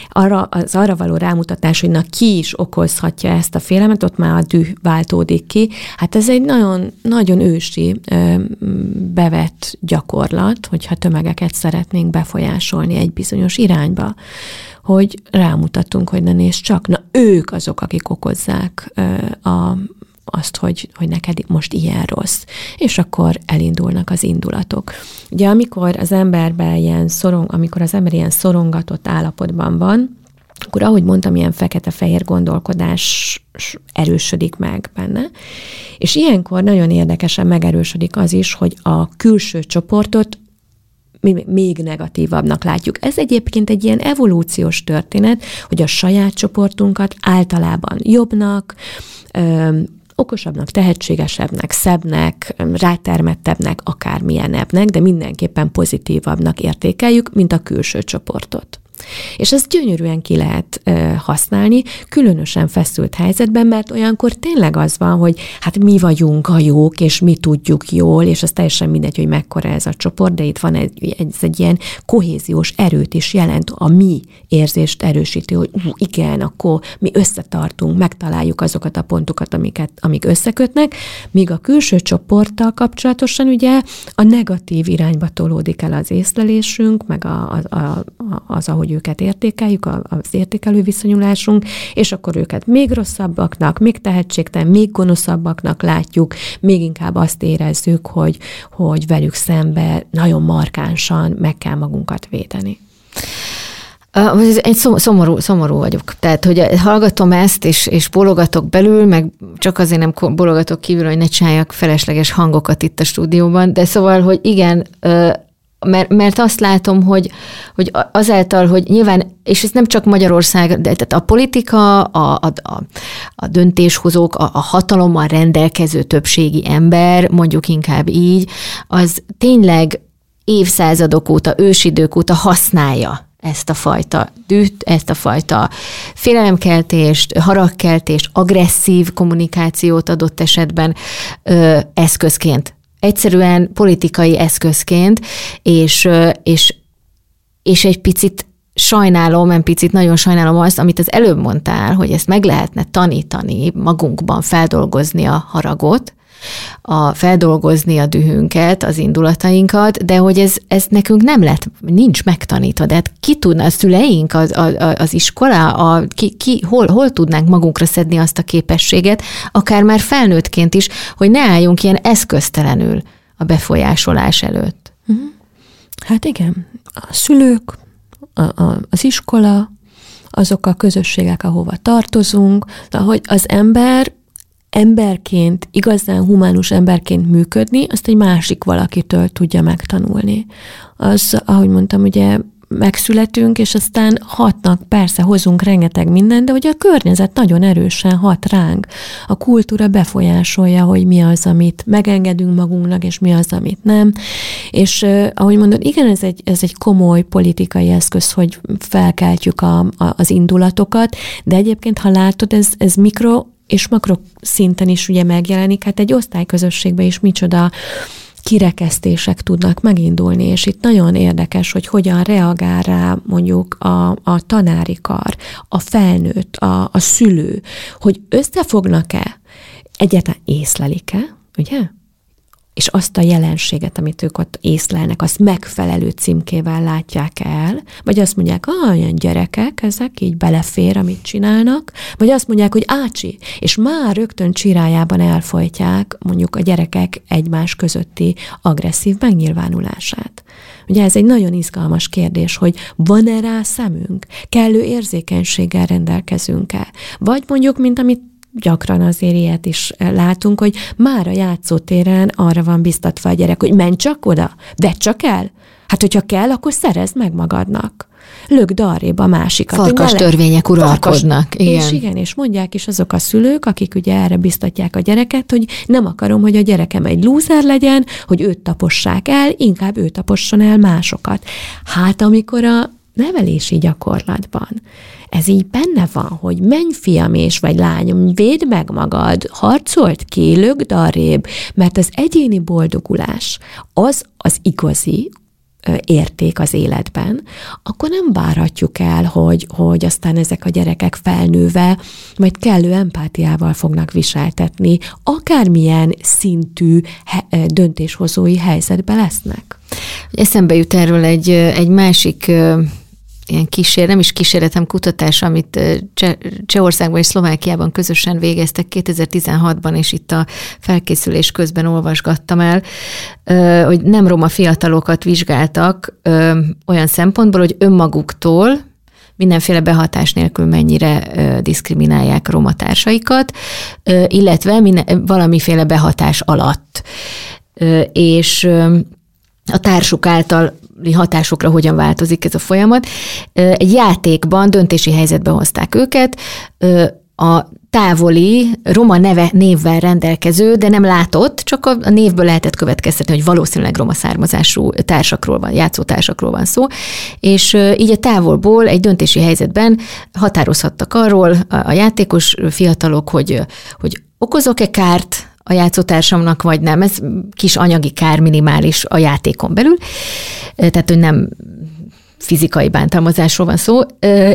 arra, az arra való rámutatás, hogy na ki is okozhatja ezt a félelmet, ott már a dű váltódik ki. Hát ez egy nagyon, nagyon ősi uh, bevett gyakorlat, hogyha tömegeket szeretnénk befolyásolni egy bizonyos irányba hogy rámutatunk, hogy ne nézd csak, na ők azok, akik okozzák a, azt, hogy, hogy neked most ilyen rossz. És akkor elindulnak az indulatok. Ugye amikor az emberben ilyen szorong, amikor az ember ilyen szorongatott állapotban van, akkor ahogy mondtam, ilyen fekete-fehér gondolkodás erősödik meg benne. És ilyenkor nagyon érdekesen megerősödik az is, hogy a külső csoportot még negatívabbnak látjuk. Ez egyébként egy ilyen evolúciós történet, hogy a saját csoportunkat általában jobbnak, okosabbnak, tehetségesebbnek, szebbnek, rátermettebbnek, akármilyenebbnek, de mindenképpen pozitívabbnak értékeljük, mint a külső csoportot. És ezt gyönyörűen ki lehet ö, használni, különösen feszült helyzetben, mert olyankor tényleg az van, hogy hát mi vagyunk a jók, és mi tudjuk jól, és az teljesen mindegy, hogy mekkora ez a csoport, de itt van egy, ez egy ilyen kohéziós erőt is jelent, a mi érzést erősíti, hogy uh, igen, akkor mi összetartunk, megtaláljuk azokat a pontokat, amiket, amik összekötnek, míg a külső csoporttal kapcsolatosan ugye a negatív irányba tolódik el az észlelésünk, meg a, a, a, az, ahogy őket értékeljük, az értékelő viszonyulásunk, és akkor őket még rosszabbaknak, még tehetségtelen, még gonoszabbaknak látjuk, még inkább azt érezzük, hogy, hogy velük szembe nagyon markánsan meg kell magunkat védeni. Egy szomorú, szomorú vagyok. Tehát, hogy hallgatom ezt, és, és bologatok belül, meg csak azért nem bologatok kívül, hogy ne csináljak felesleges hangokat itt a stúdióban, de szóval, hogy igen, mert, mert azt látom, hogy, hogy azáltal, hogy nyilván, és ez nem csak Magyarország, de tehát a politika, a, a, a, a döntéshozók, a, a hatalommal rendelkező többségi ember, mondjuk inkább így, az tényleg évszázadok óta, ősidők óta használja ezt a fajta düht, ezt a fajta félelemkeltést, haragkeltést, agresszív kommunikációt adott esetben ö, eszközként. Egyszerűen politikai eszközként, és, és, és egy picit sajnálom, egy picit nagyon sajnálom azt, amit az előbb mondtál, hogy ezt meg lehetne tanítani, magunkban feldolgozni a haragot, a feldolgozni a dühünket, az indulatainkat, de hogy ez, ez nekünk nem lett, nincs megtanítva. De hát ki tudna, a szüleink, az, a, az iskola, a, ki, ki, hol, hol tudnánk magunkra szedni azt a képességet, akár már felnőttként is, hogy ne álljunk ilyen eszköztelenül a befolyásolás előtt. Mhm. Hát igen, a szülők, a, a, az iskola, azok a közösségek, ahova tartozunk, ahogy az ember emberként, igazán humánus emberként működni, azt egy másik valakitől tudja megtanulni. Az, ahogy mondtam, ugye megszületünk, és aztán hatnak, persze hozunk rengeteg mindent, de hogy a környezet nagyon erősen hat ránk. A kultúra befolyásolja, hogy mi az, amit megengedünk magunknak, és mi az, amit nem. És ahogy mondod, igen, ez egy, ez egy komoly politikai eszköz, hogy felkeltjük a, a, az indulatokat, de egyébként, ha látod, ez, ez mikro és makro szinten is ugye megjelenik, hát egy osztályközösségben is micsoda kirekesztések tudnak megindulni, és itt nagyon érdekes, hogy hogyan reagál rá mondjuk a, a tanári kar, a felnőtt, a, a szülő, hogy összefognak-e, egyáltalán észlelik-e, ugye? És azt a jelenséget, amit ők ott észlelnek, azt megfelelő címkével látják el, vagy azt mondják, ah, olyan gyerekek, ezek így belefér, amit csinálnak, vagy azt mondják, hogy ácsi, és már rögtön csirájában elfolytják mondjuk a gyerekek egymás közötti agresszív megnyilvánulását. Ugye ez egy nagyon izgalmas kérdés, hogy van-e rá szemünk, kellő érzékenységgel rendelkezünk-e, vagy mondjuk, mint amit gyakran azért ilyet is eh, látunk, hogy már a játszótéren arra van biztatva a gyerek, hogy menj csak oda, vedd csak el. Hát, hogyha kell, akkor szerezd meg magadnak. Lök darrébb a másikat. Farkas törvények uralkodnak. Farkas. Igen. És igen, és mondják is azok a szülők, akik ugye erre biztatják a gyereket, hogy nem akarom, hogy a gyerekem egy lúzer legyen, hogy őt tapossák el, inkább ő taposson el másokat. Hát amikor a nevelési gyakorlatban ez így benne van, hogy menj fiam és vagy lányom, védd meg magad, harcolt ki, lögd arrébb, mert az egyéni boldogulás az az igazi, érték az életben, akkor nem várhatjuk el, hogy, hogy aztán ezek a gyerekek felnőve majd kellő empátiával fognak viseltetni, akármilyen szintű döntéshozói helyzetbe lesznek. Eszembe jut erről egy, egy másik ilyen kísér, nem is kísérletem kutatás, amit Cseh, Csehországban és Szlovákiában közösen végeztek 2016-ban, és itt a felkészülés közben olvasgattam el, hogy nem roma fiatalokat vizsgáltak olyan szempontból, hogy önmaguktól, mindenféle behatás nélkül mennyire diszkriminálják roma társaikat, illetve minden, valamiféle behatás alatt. És a társuk által hatásokra hogyan változik ez a folyamat. Egy játékban döntési helyzetbe hozták őket, a távoli, roma neve, névvel rendelkező, de nem látott, csak a, névből lehetett következtetni, hogy valószínűleg roma származású társakról van, játszótársakról van szó, és így a távolból egy döntési helyzetben határozhattak arról a, játékos fiatalok, hogy, hogy okozok-e kárt a játszótársamnak, vagy nem. Ez kis anyagi kár minimális a játékon belül, tehát hogy nem fizikai bántalmazásról van szó,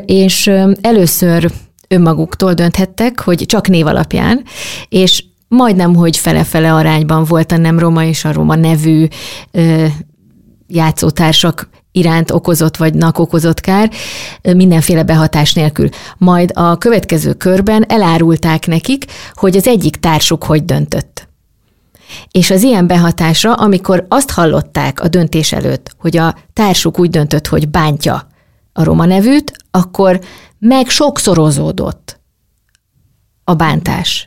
és először önmaguktól dönthettek, hogy csak név alapján, és majdnem, hogy fele-fele arányban volt a nem roma és a roma nevű játszótársak iránt okozott vagy nak okozott kár, mindenféle behatás nélkül. Majd a következő körben elárulták nekik, hogy az egyik társuk hogy döntött. És az ilyen behatásra, amikor azt hallották a döntés előtt, hogy a társuk úgy döntött, hogy bántja a roma nevűt, akkor meg sokszorozódott a bántás.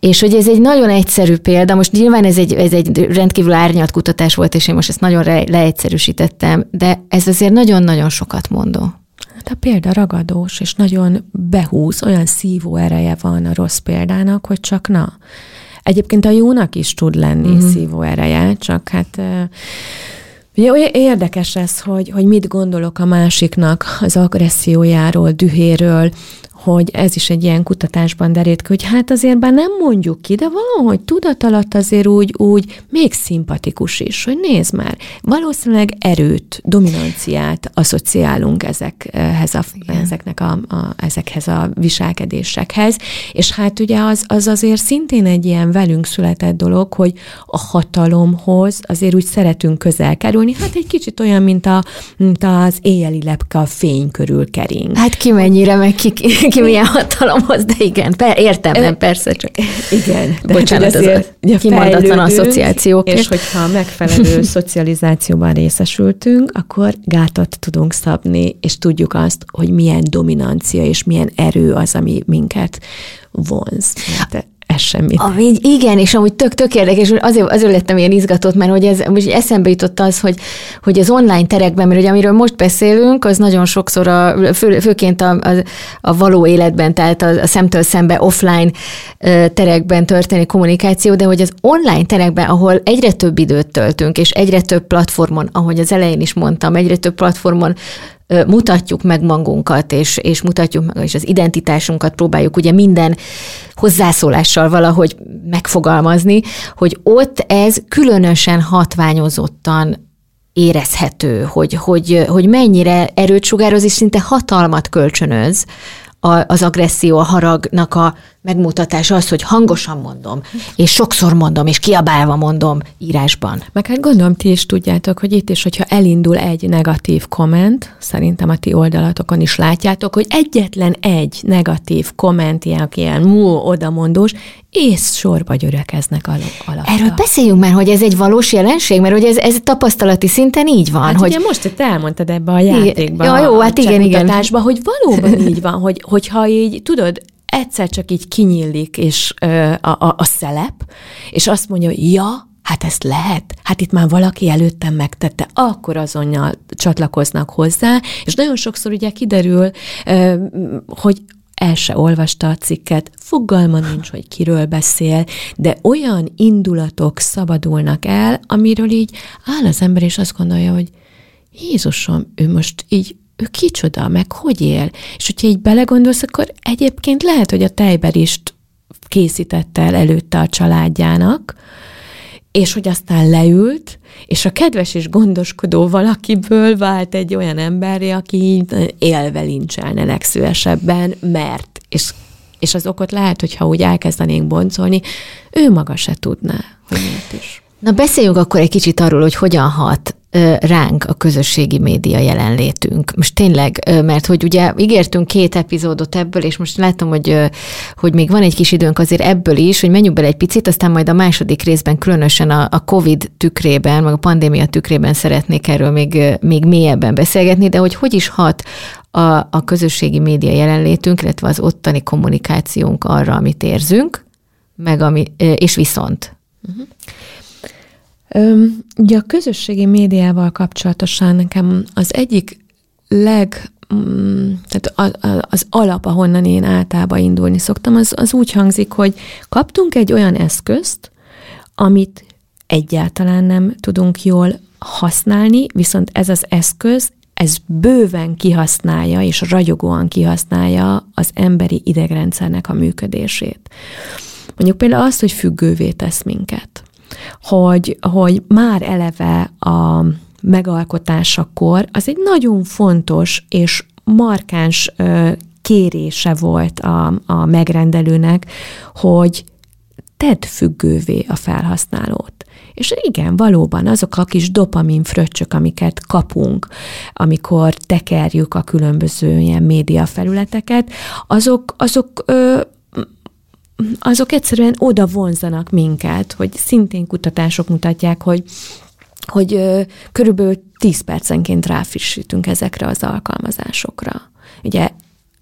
És hogy ez egy nagyon egyszerű példa, most nyilván ez egy, ez egy rendkívül árnyalt kutatás volt, és én most ezt nagyon leegyszerűsítettem, de ez azért nagyon-nagyon sokat mondó. Hát a példa ragadós, és nagyon behúz, olyan szívó ereje van a rossz példának, hogy csak na. Egyébként a jónak is tud lenni mm-hmm. szívó ereje, csak hát Ugye érdekes ez, hogy, hogy mit gondolok a másiknak az agressziójáról, dühéről, hogy ez is egy ilyen kutatásban derült ki, hogy hát azért bár nem mondjuk ki, de valahogy tudat alatt azért úgy, úgy még szimpatikus is, hogy nézd már, valószínűleg erőt, dominanciát asszociálunk ezekhez a, ezeknek a, a, ezekhez a viselkedésekhez, és hát ugye az, az azért szintén egy ilyen velünk született dolog, hogy a hatalomhoz azért úgy szeretünk közel kerülni, hát egy kicsit olyan, mint, a, mint az éjjeli lepke a fény körül kering. Hát ki mennyire, meg ki, ki milyen hatalomhoz, de igen, per, értem, nem persze, csak igen. De Bocsánat, az a kimondatlan asszociációk. És hogyha megfelelő [LAUGHS] szocializációban részesültünk, akkor gátat tudunk szabni, és tudjuk azt, hogy milyen dominancia és milyen erő az, ami minket vonz. Hát, ez semmit. Ami, igen, és amúgy tök, tök érdekes, azért, azért lettem ilyen izgatott, mert hogy ez most eszembe jutott az, hogy, hogy az online terekben, mert ugye amiről most beszélünk, az nagyon sokszor, a, fő, főként a, a, a való életben, tehát a, a szemtől szembe offline terekben történik kommunikáció, de hogy az online terekben, ahol egyre több időt töltünk, és egyre több platformon, ahogy az elején is mondtam, egyre több platformon mutatjuk meg magunkat, és, és mutatjuk meg, és az identitásunkat próbáljuk ugye minden hozzászólással valahogy megfogalmazni, hogy ott ez különösen hatványozottan érezhető, hogy, hogy, hogy mennyire erőt sugároz, és szinte hatalmat kölcsönöz az agresszió, a haragnak a megmutatása az, hogy hangosan mondom, és sokszor mondom, és kiabálva mondom írásban. Meg hát gondolom, ti is tudjátok, hogy itt is, hogyha elindul egy negatív komment, szerintem a ti oldalatokon is látjátok, hogy egyetlen egy negatív komment, ilyen, ilyen mú, odamondós, és sorba györekeznek alatt. Erről beszéljünk már, hogy ez egy valós jelenség, mert hogy ez, ez tapasztalati szinten így van. Hát hogy... ugye most te elmondtad ebbe a játékba. Ja, jó, hát igen, igen. hogy valóban [LAUGHS] így van, hogy, hogyha így, tudod, egyszer csak így kinyílik és ö, a, a, a szelep, és azt mondja, hogy ja, hát ezt lehet, hát itt már valaki előttem megtette, akkor azonnal csatlakoznak hozzá, és nagyon sokszor ugye kiderül, ö, hogy el se olvasta a cikket, fogalma nincs, hogy kiről beszél, de olyan indulatok szabadulnak el, amiről így áll az ember, és azt gondolja, hogy Jézusom, ő most így ő kicsoda, meg hogy él. És hogyha így belegondolsz, akkor egyébként lehet, hogy a tejberist készítette el előtte a családjának, és hogy aztán leült, és a kedves és gondoskodó valakiből vált egy olyan emberi, aki élve lincselne legszívesebben, mert, és, és az okot lehet, hogyha úgy elkezdenénk boncolni, ő maga se tudná, hogy miért is. Na beszéljünk akkor egy kicsit arról, hogy hogyan hat ránk a közösségi média jelenlétünk. Most tényleg, mert hogy ugye ígértünk két epizódot ebből, és most látom, hogy, hogy még van egy kis időnk azért ebből is, hogy menjünk bele egy picit, aztán majd a második részben különösen a, a COVID tükrében, meg a pandémia tükrében szeretnék erről még, még mélyebben beszélgetni, de hogy hogy is hat a, a közösségi média jelenlétünk, illetve az ottani kommunikációnk arra, amit érzünk, meg ami, és viszont. Uh-huh. Ugye a közösségi médiával kapcsolatosan nekem az egyik leg, mm, tehát az alap, ahonnan én általában indulni szoktam, az, az úgy hangzik, hogy kaptunk egy olyan eszközt, amit egyáltalán nem tudunk jól használni, viszont ez az eszköz, ez bőven kihasználja, és ragyogóan kihasználja az emberi idegrendszernek a működését. Mondjuk például azt, hogy függővé tesz minket hogy, hogy már eleve a megalkotásakor az egy nagyon fontos és markáns kérése volt a, a megrendelőnek, hogy tedd függővé a felhasználót. És igen, valóban azok a kis dopamin fröccsök, amiket kapunk, amikor tekerjük a különböző ilyen média felületeket, azok, azok ö, azok egyszerűen oda vonzanak minket, hogy szintén kutatások mutatják, hogy hogy körülbelül 10 percenként ráfrissítünk ezekre az alkalmazásokra. Ugye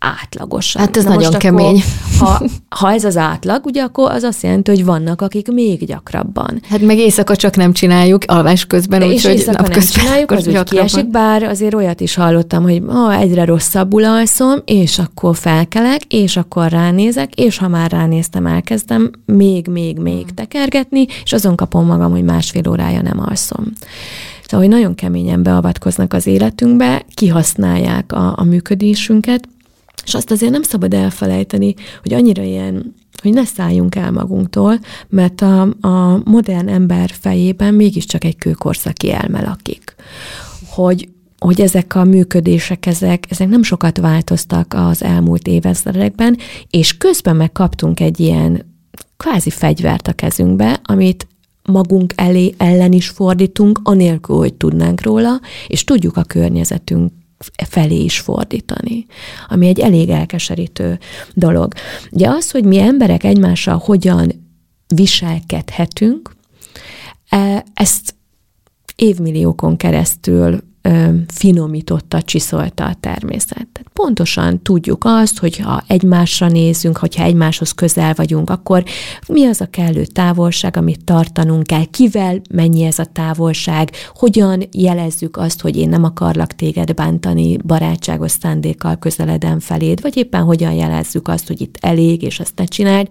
átlagosan. Hát ez Na nagyon kemény. ha, ha ez az átlag, ugye akkor az azt jelenti, hogy vannak, akik még gyakrabban. Hát meg éjszaka csak nem csináljuk, alvás közben, úgyhogy nem csináljuk, az úgy kiesik, bár azért olyat is hallottam, hogy ha egyre rosszabbul alszom, és akkor felkelek, és akkor ránézek, és ha már ránéztem, elkezdem még, még, még hmm. tekergetni, és azon kapom magam, hogy másfél órája nem alszom. Szóval, hogy nagyon keményen beavatkoznak az életünkbe, kihasználják a, a működésünket, és azt azért nem szabad elfelejteni, hogy annyira ilyen, hogy ne szálljunk el magunktól, mert a, a modern ember fejében mégiscsak egy kőkorszaki elme lakik. Hogy, hogy ezek a működések, ezek, ezek nem sokat változtak az elmúlt évezredekben, és közben megkaptunk egy ilyen kvázi fegyvert a kezünkbe, amit magunk elé ellen is fordítunk, anélkül, hogy tudnánk róla, és tudjuk a környezetünk felé is fordítani, ami egy elég elkeserítő dolog. Ugye az, hogy mi emberek egymással hogyan viselkedhetünk, e, ezt évmilliókon keresztül finomította, csiszolta a természet. Tehát pontosan tudjuk azt, hogy ha egymásra nézünk, hogyha egymáshoz közel vagyunk, akkor mi az a kellő távolság, amit tartanunk kell, kivel mennyi ez a távolság, hogyan jelezzük azt, hogy én nem akarlak téged bántani, barátságos szándékkal közeledem feléd, vagy éppen hogyan jelezzük azt, hogy itt elég, és ezt ne csináld.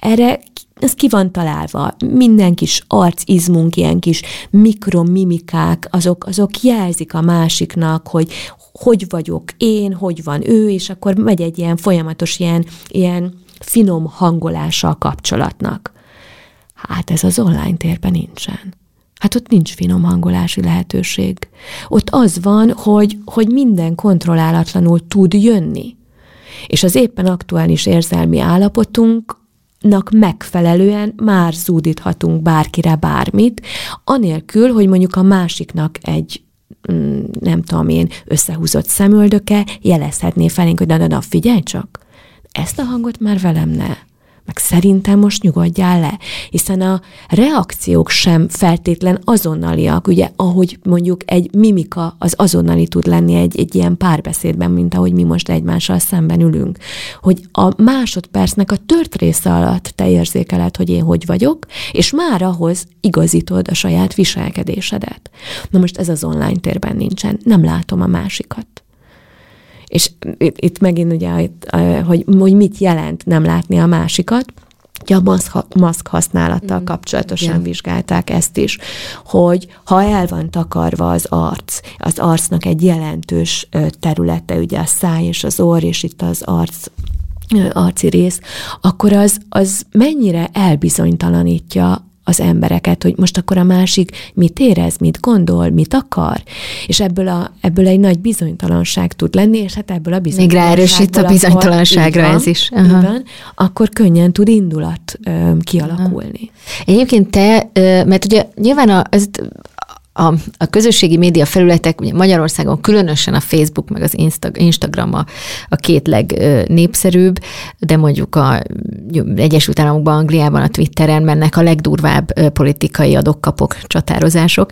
Erre ez ki van találva. Minden kis arcizmunk, ilyen kis mikromimikák, azok, azok jelzik a másiknak, hogy hogy vagyok én, hogy van ő, és akkor megy egy ilyen folyamatos, ilyen, ilyen finom hangolása a kapcsolatnak. Hát ez az online térben nincsen. Hát ott nincs finom hangolási lehetőség. Ott az van, hogy, hogy minden kontrollálatlanul tud jönni. És az éppen aktuális érzelmi állapotunk nak megfelelően már zúdíthatunk bárkire bármit, anélkül, hogy mondjuk a másiknak egy mm, nem tudom én, összehúzott szemöldöke jelezhetné felénk, hogy na, na, na, figyelj csak, ezt a hangot már velem ne szerintem most nyugodjál le, hiszen a reakciók sem feltétlen azonnaliak, ugye, ahogy mondjuk egy mimika az azonnali tud lenni egy, egy ilyen párbeszédben, mint ahogy mi most egymással szemben ülünk, hogy a másodpercnek a tört része alatt te érzékeled, hogy én hogy vagyok, és már ahhoz igazítod a saját viselkedésedet. Na most ez az online térben nincsen, nem látom a másikat. És itt, itt megint ugye, hogy, hogy mit jelent nem látni a másikat, a maszk, maszk használattal mm. kapcsolatosan yeah. vizsgálták ezt is, hogy ha el van takarva az arc, az arcnak egy jelentős területe, ugye a száj és az orr, és itt az arc arci rész, akkor az, az mennyire elbizonytalanítja az embereket, hogy most akkor a másik mit érez, mit gondol, mit akar, és ebből, a, ebből egy nagy bizonytalanság tud lenni, és hát ebből a bizonytalanságból... Még ráerősít a bizonytalanságra van, ez is. Aha. Van, akkor könnyen tud indulat ö, kialakulni. Aha. Egyébként te, mert ugye nyilván a, ez, a, a közösségi média felületek, ugye Magyarországon különösen a Facebook meg az Instagram a, a két legnépszerűbb, de mondjuk a Egyesült Államokban, Angliában, a Twitteren mennek a legdurvább politikai adokkapok, csatározások.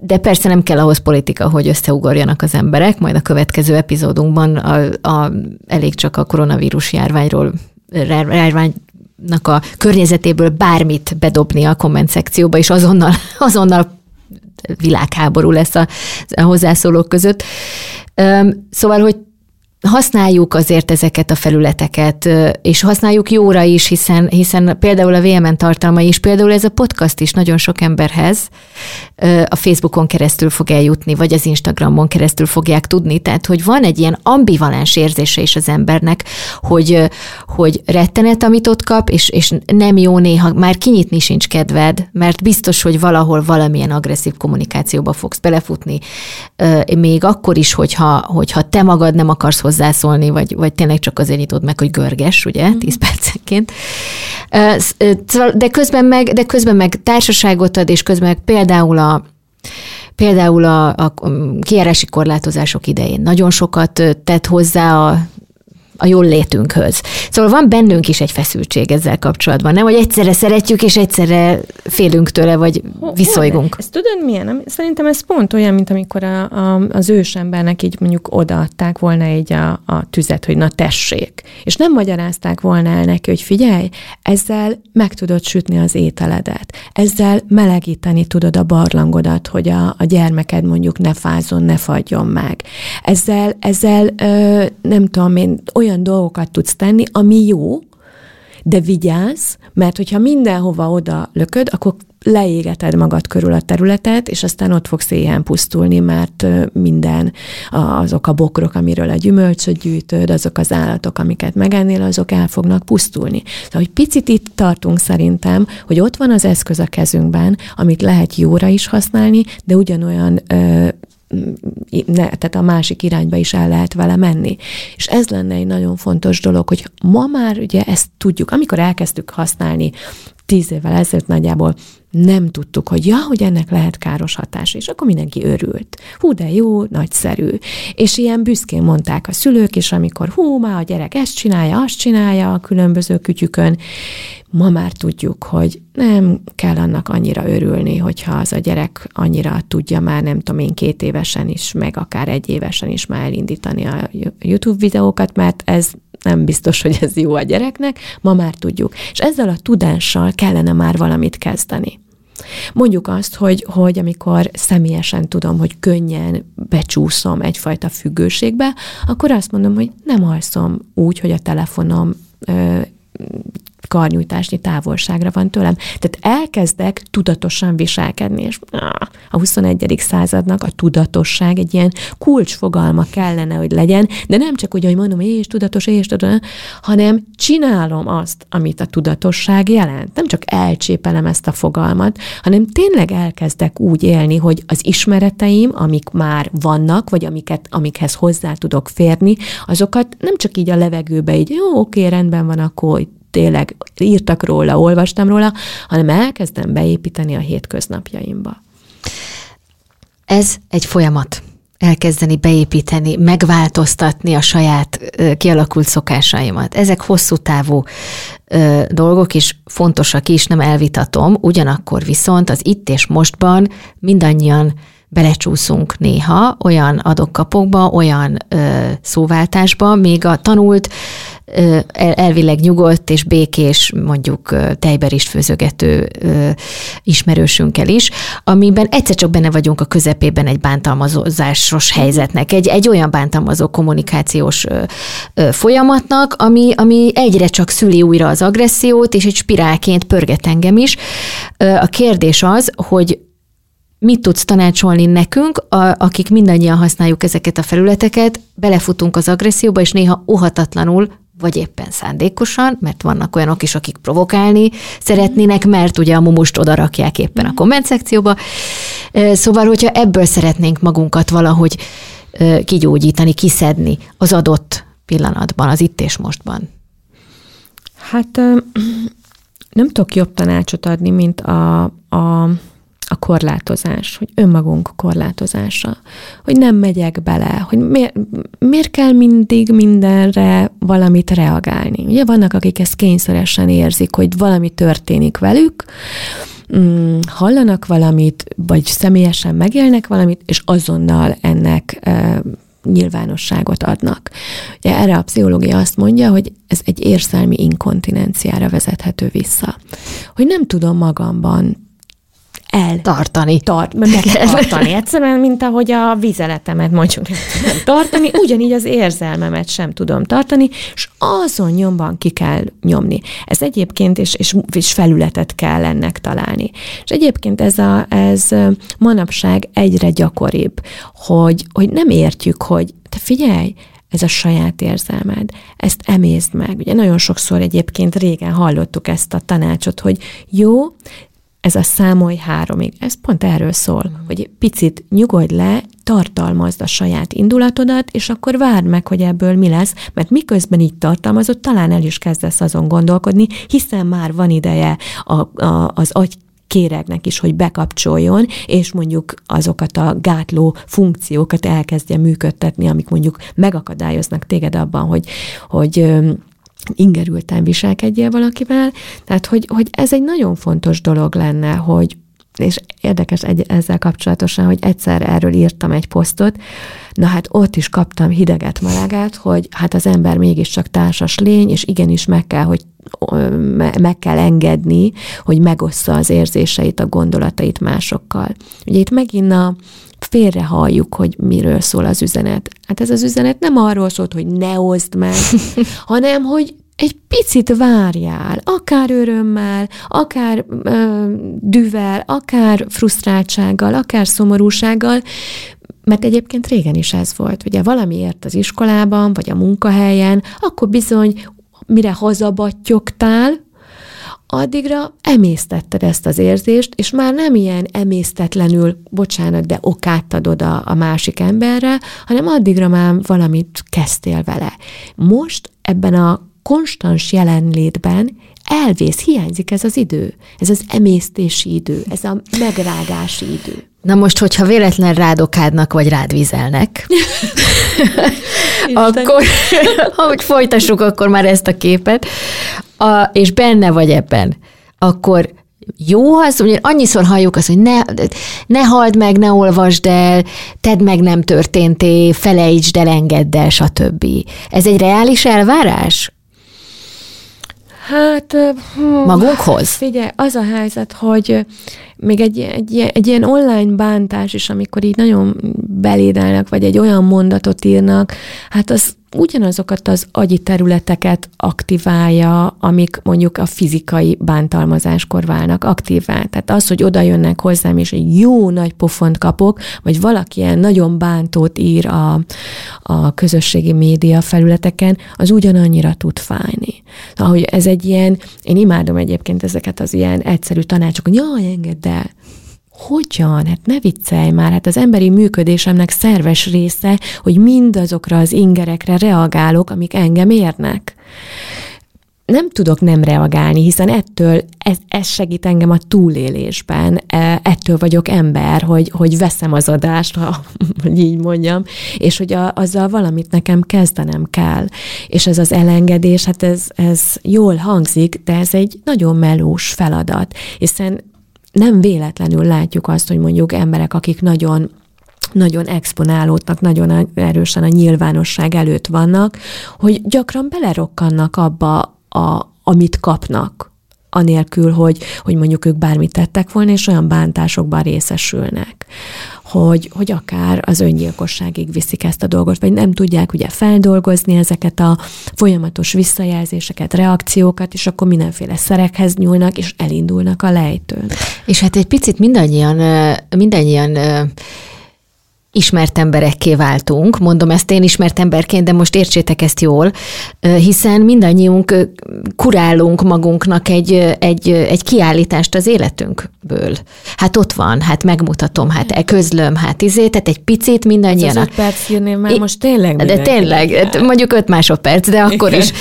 De persze nem kell ahhoz politika, hogy összeugorjanak az emberek, majd a következő epizódunkban a, a, elég csak a koronavírus járványról járvány a környezetéből bármit bedobni a komment szekcióba, és azonnal, [LAUGHS] azonnal világháború lesz a, a hozzászólók között. Szóval, hogy használjuk azért ezeket a felületeket, és használjuk jóra is, hiszen, hiszen például a VMN tartalmai is, például ez a podcast is nagyon sok emberhez a Facebookon keresztül fog eljutni, vagy az Instagramon keresztül fogják tudni, tehát hogy van egy ilyen ambivalens érzése is az embernek, hogy, hogy rettenet, amit ott kap, és, és nem jó néha, már kinyitni sincs kedved, mert biztos, hogy valahol valamilyen agresszív kommunikációba fogsz belefutni, még akkor is, hogyha, hogyha te magad nem akarsz hozzászólni, vagy, vagy tényleg csak azért nyitod meg, hogy görges, ugye, 10 perc egészenként. Szóval, de közben meg, de közben meg társaságot ad, és közben meg például a Például a, a kiárási korlátozások idején nagyon sokat tett hozzá a a jól létünkhöz. Szóval van bennünk is egy feszültség ezzel kapcsolatban, nem? Hogy egyszerre szeretjük, és egyszerre félünk tőle, vagy viszolygunk. Ezt tudod milyen? Szerintem ez pont olyan, mint amikor a, a, az ősembernek így mondjuk odaadták volna egy a, a tüzet, hogy na tessék. És nem magyarázták volna el neki, hogy figyelj, ezzel meg tudod sütni az ételedet. Ezzel melegíteni tudod a barlangodat, hogy a, a gyermeked mondjuk ne fázon, ne fagyjon meg. Ezzel, ezzel ö, nem tudom én, olyan olyan dolgokat tudsz tenni, ami jó, de vigyázz, mert hogyha mindenhova oda lököd, akkor leégeted magad körül a területet, és aztán ott fogsz éhen pusztulni, mert minden azok a bokrok, amiről a gyümölcsöt gyűjtöd, azok az állatok, amiket megennél, azok el fognak pusztulni. Szóval, hogy picit itt tartunk szerintem, hogy ott van az eszköz a kezünkben, amit lehet jóra is használni, de ugyanolyan ö, ne, tehát a másik irányba is el lehet vele menni. És ez lenne egy nagyon fontos dolog, hogy ma már ugye ezt tudjuk, amikor elkezdtük használni tíz évvel ezelőtt nagyjából nem tudtuk, hogy ja, hogy ennek lehet káros hatása, és akkor mindenki örült. Hú, de jó, nagyszerű. És ilyen büszkén mondták a szülők, és amikor hú, már a gyerek ezt csinálja, azt csinálja a különböző kütyükön, ma már tudjuk, hogy nem kell annak annyira örülni, hogyha az a gyerek annyira tudja már, nem tudom én, két évesen is, meg akár egy évesen is már elindítani a YouTube videókat, mert ez nem biztos, hogy ez jó a gyereknek, ma már tudjuk. És ezzel a tudással kellene már valamit kezdeni. Mondjuk azt, hogy, hogy amikor személyesen tudom, hogy könnyen becsúszom egyfajta függőségbe, akkor azt mondom, hogy nem alszom úgy, hogy a telefonom ö, karnyújtásnyi távolságra van tőlem. Tehát elkezdek tudatosan viselkedni, és a 21. századnak a tudatosság egy ilyen kulcsfogalma kellene, hogy legyen, de nem csak úgy, hogy mondom, és tudatos, és tudatos, hanem csinálom azt, amit a tudatosság jelent. Nem csak elcsépelem ezt a fogalmat, hanem tényleg elkezdek úgy élni, hogy az ismereteim, amik már vannak, vagy amiket, amikhez hozzá tudok férni, azokat nem csak így a levegőbe, így jó, oké, rendben van, akkor tényleg írtak róla, olvastam róla, hanem elkezdem beépíteni a hétköznapjaimba. Ez egy folyamat elkezdeni beépíteni, megváltoztatni a saját kialakult szokásaimat. Ezek hosszú távú ö, dolgok, és fontosak is, nem elvitatom, ugyanakkor viszont az itt és mostban mindannyian belecsúszunk néha olyan adokkapokba, olyan ö, szóváltásba, még a tanult elvileg nyugodt és békés, mondjuk tejber főzögető ismerősünkkel is, amiben egyszer csak benne vagyunk a közepében egy bántalmazásos helyzetnek, egy, egy olyan bántalmazó kommunikációs folyamatnak, ami, ami egyre csak szüli újra az agressziót, és egy spirálként pörget engem is. A kérdés az, hogy mit tudsz tanácsolni nekünk, a, akik mindannyian használjuk ezeket a felületeket, belefutunk az agresszióba, és néha óhatatlanul vagy éppen szándékosan, mert vannak olyanok is, akik provokálni szeretnének, mert ugye a mumust oda rakják éppen a mhm. komment szekcióba. Szóval, hogyha ebből szeretnénk magunkat valahogy kigyógyítani, kiszedni az adott pillanatban, az itt és mostban. Hát nem tudok jobb tanácsot adni, mint a, a a korlátozás, hogy önmagunk korlátozása, hogy nem megyek bele, hogy miért, miért kell mindig mindenre valamit reagálni. Ugye vannak, akik ezt kényszeresen érzik, hogy valami történik velük, mm, hallanak valamit, vagy személyesen megélnek valamit, és azonnal ennek e, nyilvánosságot adnak. Ugye erre a pszichológia azt mondja, hogy ez egy érzelmi inkontinenciára vezethető vissza. Hogy nem tudom magamban el. Tartani. Tart, megtartani. Egyszerűen, mint ahogy a vizeletemet mondjuk nem tudom tartani, ugyanígy az érzelmemet sem tudom tartani, és azon nyomban ki kell nyomni. Ez egyébként, és, és, és felületet kell ennek találni. És egyébként ez, a, ez manapság egyre gyakoribb, hogy, hogy nem értjük, hogy te figyelj, ez a saját érzelmed, ezt emészd meg. Ugye nagyon sokszor egyébként régen hallottuk ezt a tanácsot, hogy jó, ez a számolj háromig, ez pont erről szól, mm. hogy picit nyugodj le, tartalmazd a saját indulatodat, és akkor várd meg, hogy ebből mi lesz, mert miközben így tartalmazod, talán el is kezdesz azon gondolkodni, hiszen már van ideje a, a, az agy kéregnek is, hogy bekapcsoljon, és mondjuk azokat a gátló funkciókat elkezdje működtetni, amik mondjuk megakadályoznak téged abban, hogy, hogy ingerülten viselkedjél valakivel. Tehát, hogy, hogy ez egy nagyon fontos dolog lenne, hogy és érdekes egy, ezzel kapcsolatosan, hogy egyszer erről írtam egy posztot, na hát ott is kaptam hideget, melegát, hogy hát az ember mégiscsak társas lény, és igenis meg kell, hogy meg kell engedni, hogy megossza az érzéseit, a gondolatait másokkal. Ugye itt megint a félre halljuk, hogy miről szól az üzenet. Hát ez az üzenet nem arról szólt, hogy ne oszd meg, [LAUGHS] hanem, hogy egy picit várjál, akár örömmel, akár ö, düvel, akár frusztráltsággal, akár szomorúsággal, mert egyébként régen is ez volt. Ugye valamiért az iskolában, vagy a munkahelyen, akkor bizony, mire hazabattyogtál, addigra emésztetted ezt az érzést, és már nem ilyen emésztetlenül, bocsánat, de okát adod a, a másik emberre, hanem addigra már valamit kezdtél vele. Most ebben a konstans jelenlétben elvész, hiányzik ez az idő, ez az emésztési idő, ez a megrágási idő. Na most, hogyha véletlen rádokádnak, vagy rád vizelnek, akkor, hogy folytassuk akkor már ezt a képet, a, és benne vagy ebben, akkor jó az, ugye annyiszor halljuk azt, hogy ne, ne halld meg, ne olvasd el, tedd meg, nem történté, felejtsd el, engedd el, stb. Ez egy reális elvárás? Hát... Magunkhoz? Figyelj, az a helyzet, hogy még egy, egy, egy ilyen online bántás is, amikor így nagyon belédelnek, vagy egy olyan mondatot írnak, hát az ugyanazokat az agyi területeket aktiválja, amik mondjuk a fizikai bántalmazáskor válnak aktivá. Tehát az, hogy oda jönnek hozzám, és egy jó nagy pofont kapok, vagy valaki ilyen nagyon bántót ír a, a közösségi média felületeken, az ugyanannyira tud fájni. Ahogy ez egy ilyen, én imádom egyébként ezeket az ilyen egyszerű tanácsokat, jaj, engedd el, hogyan? Hát ne viccelj már, hát az emberi működésemnek szerves része, hogy mindazokra az ingerekre reagálok, amik engem érnek. Nem tudok nem reagálni, hiszen ettől ez, ez segít engem a túlélésben, e, ettől vagyok ember, hogy, hogy veszem az adást, ha hogy így mondjam, és hogy a, azzal valamit nekem kezdenem kell. És ez az elengedés, hát ez, ez jól hangzik, de ez egy nagyon melós feladat, hiszen nem véletlenül látjuk azt, hogy mondjuk emberek, akik nagyon nagyon exponálódnak, nagyon erősen a nyilvánosság előtt vannak, hogy gyakran belerokkannak abba, a, amit kapnak anélkül, hogy, hogy mondjuk ők bármit tettek volna, és olyan bántásokban részesülnek hogy, hogy akár az öngyilkosságig viszik ezt a dolgot, vagy nem tudják ugye feldolgozni ezeket a folyamatos visszajelzéseket, reakciókat, és akkor mindenféle szerekhez nyúlnak, és elindulnak a lejtőn. És hát egy picit mindannyian, mindannyian ismert emberekké váltunk, mondom ezt én ismert emberként, de most értsétek ezt jól, hiszen mindannyiunk kurálunk magunknak egy, egy, egy kiállítást az életünkből. Hát ott van, hát megmutatom, hát közlöm, hát izé, tehát egy picit mindannyian. Ez az öt perc írném már most tényleg De tényleg, hát mondjuk öt másodperc, de akkor is.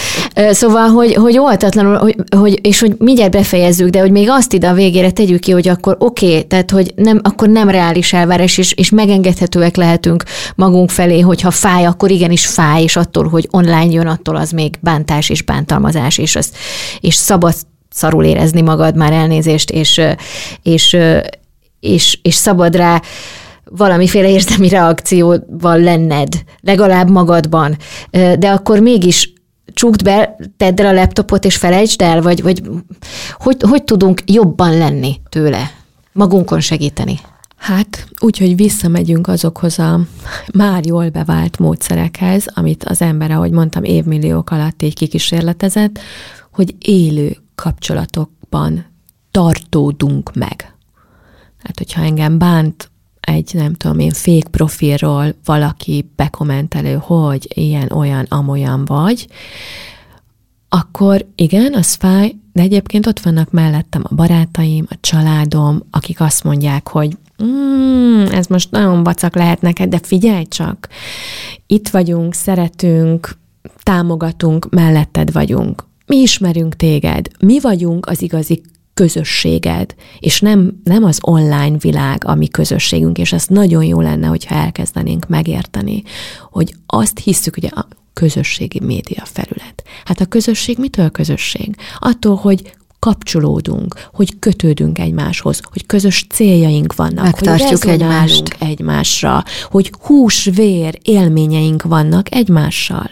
Szóval, hogy, hogy óhatatlanul, hogy, hogy, és hogy mindjárt befejezzük, de hogy még azt ide a végére tegyük ki, hogy akkor oké, okay, tehát hogy nem, akkor nem reális elvárás, és, és megengedhető elérhetőek lehetünk magunk felé, hogyha fáj, akkor igenis fáj, és attól, hogy online jön, attól az még bántás és bántalmazás, és, az, és szabad szarul érezni magad, már elnézést, és, és, és, és szabad rá valamiféle érzelmi reakcióval lenned, legalább magadban, de akkor mégis csukd be, tedd el a laptopot, és felejtsd el, vagy, vagy hogy, hogy tudunk jobban lenni tőle, magunkon segíteni? Hát úgy, hogy visszamegyünk azokhoz a már jól bevált módszerekhez, amit az ember, ahogy mondtam, évmilliók alatt így kikísérletezett, hogy élő kapcsolatokban tartódunk meg. Hát, hogyha engem bánt egy, nem tudom én, fék profilról valaki bekommentelő, hogy ilyen, olyan, amolyan vagy, akkor igen, az fáj, de egyébként ott vannak mellettem a barátaim, a családom, akik azt mondják, hogy mm, ez most nagyon vacak lehet neked, de figyelj csak, itt vagyunk, szeretünk, támogatunk, melletted vagyunk. Mi ismerünk téged, mi vagyunk az igazi közösséged, és nem, nem az online világ a mi közösségünk, és ez nagyon jó lenne, hogyha elkezdenénk megérteni, hogy azt hiszük, hogy a közösségi média felület. Hát a közösség mitől közösség? Attól, hogy kapcsolódunk, hogy kötődünk egymáshoz, hogy közös céljaink vannak, Megtartjuk hogy egymást. egymásra, hogy hús-vér élményeink vannak egymással.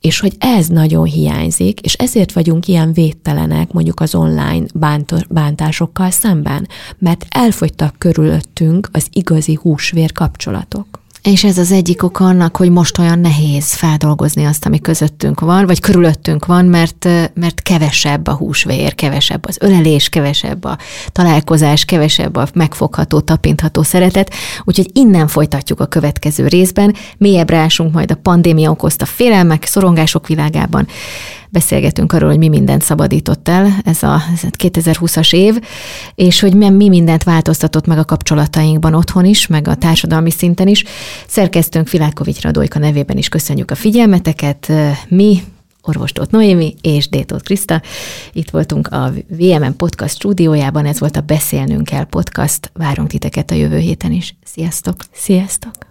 És hogy ez nagyon hiányzik, és ezért vagyunk ilyen védtelenek mondjuk az online bánt- bántásokkal szemben, mert elfogytak körülöttünk az igazi húsvér kapcsolatok. És ez az egyik oka annak, hogy most olyan nehéz feldolgozni azt, ami közöttünk van, vagy körülöttünk van, mert, mert kevesebb a húsvér, kevesebb az ölelés, kevesebb a találkozás, kevesebb a megfogható, tapintható szeretet. Úgyhogy innen folytatjuk a következő részben. Mélyebbre ásunk majd a pandémia okozta félelmek, szorongások világában beszélgetünk arról, hogy mi mindent szabadított el ez a 2020-as év, és hogy mi mindent változtatott meg a kapcsolatainkban otthon is, meg a társadalmi szinten is. Szerkesztőnk Vilákovics Radójka nevében is köszönjük a figyelmeteket. Mi Orvostót Noémi és Détót Kriszta. Itt voltunk a VMN Podcast stúdiójában, ez volt a Beszélnünk kell podcast. Várunk titeket a jövő héten is. Sziasztok! Sziasztok!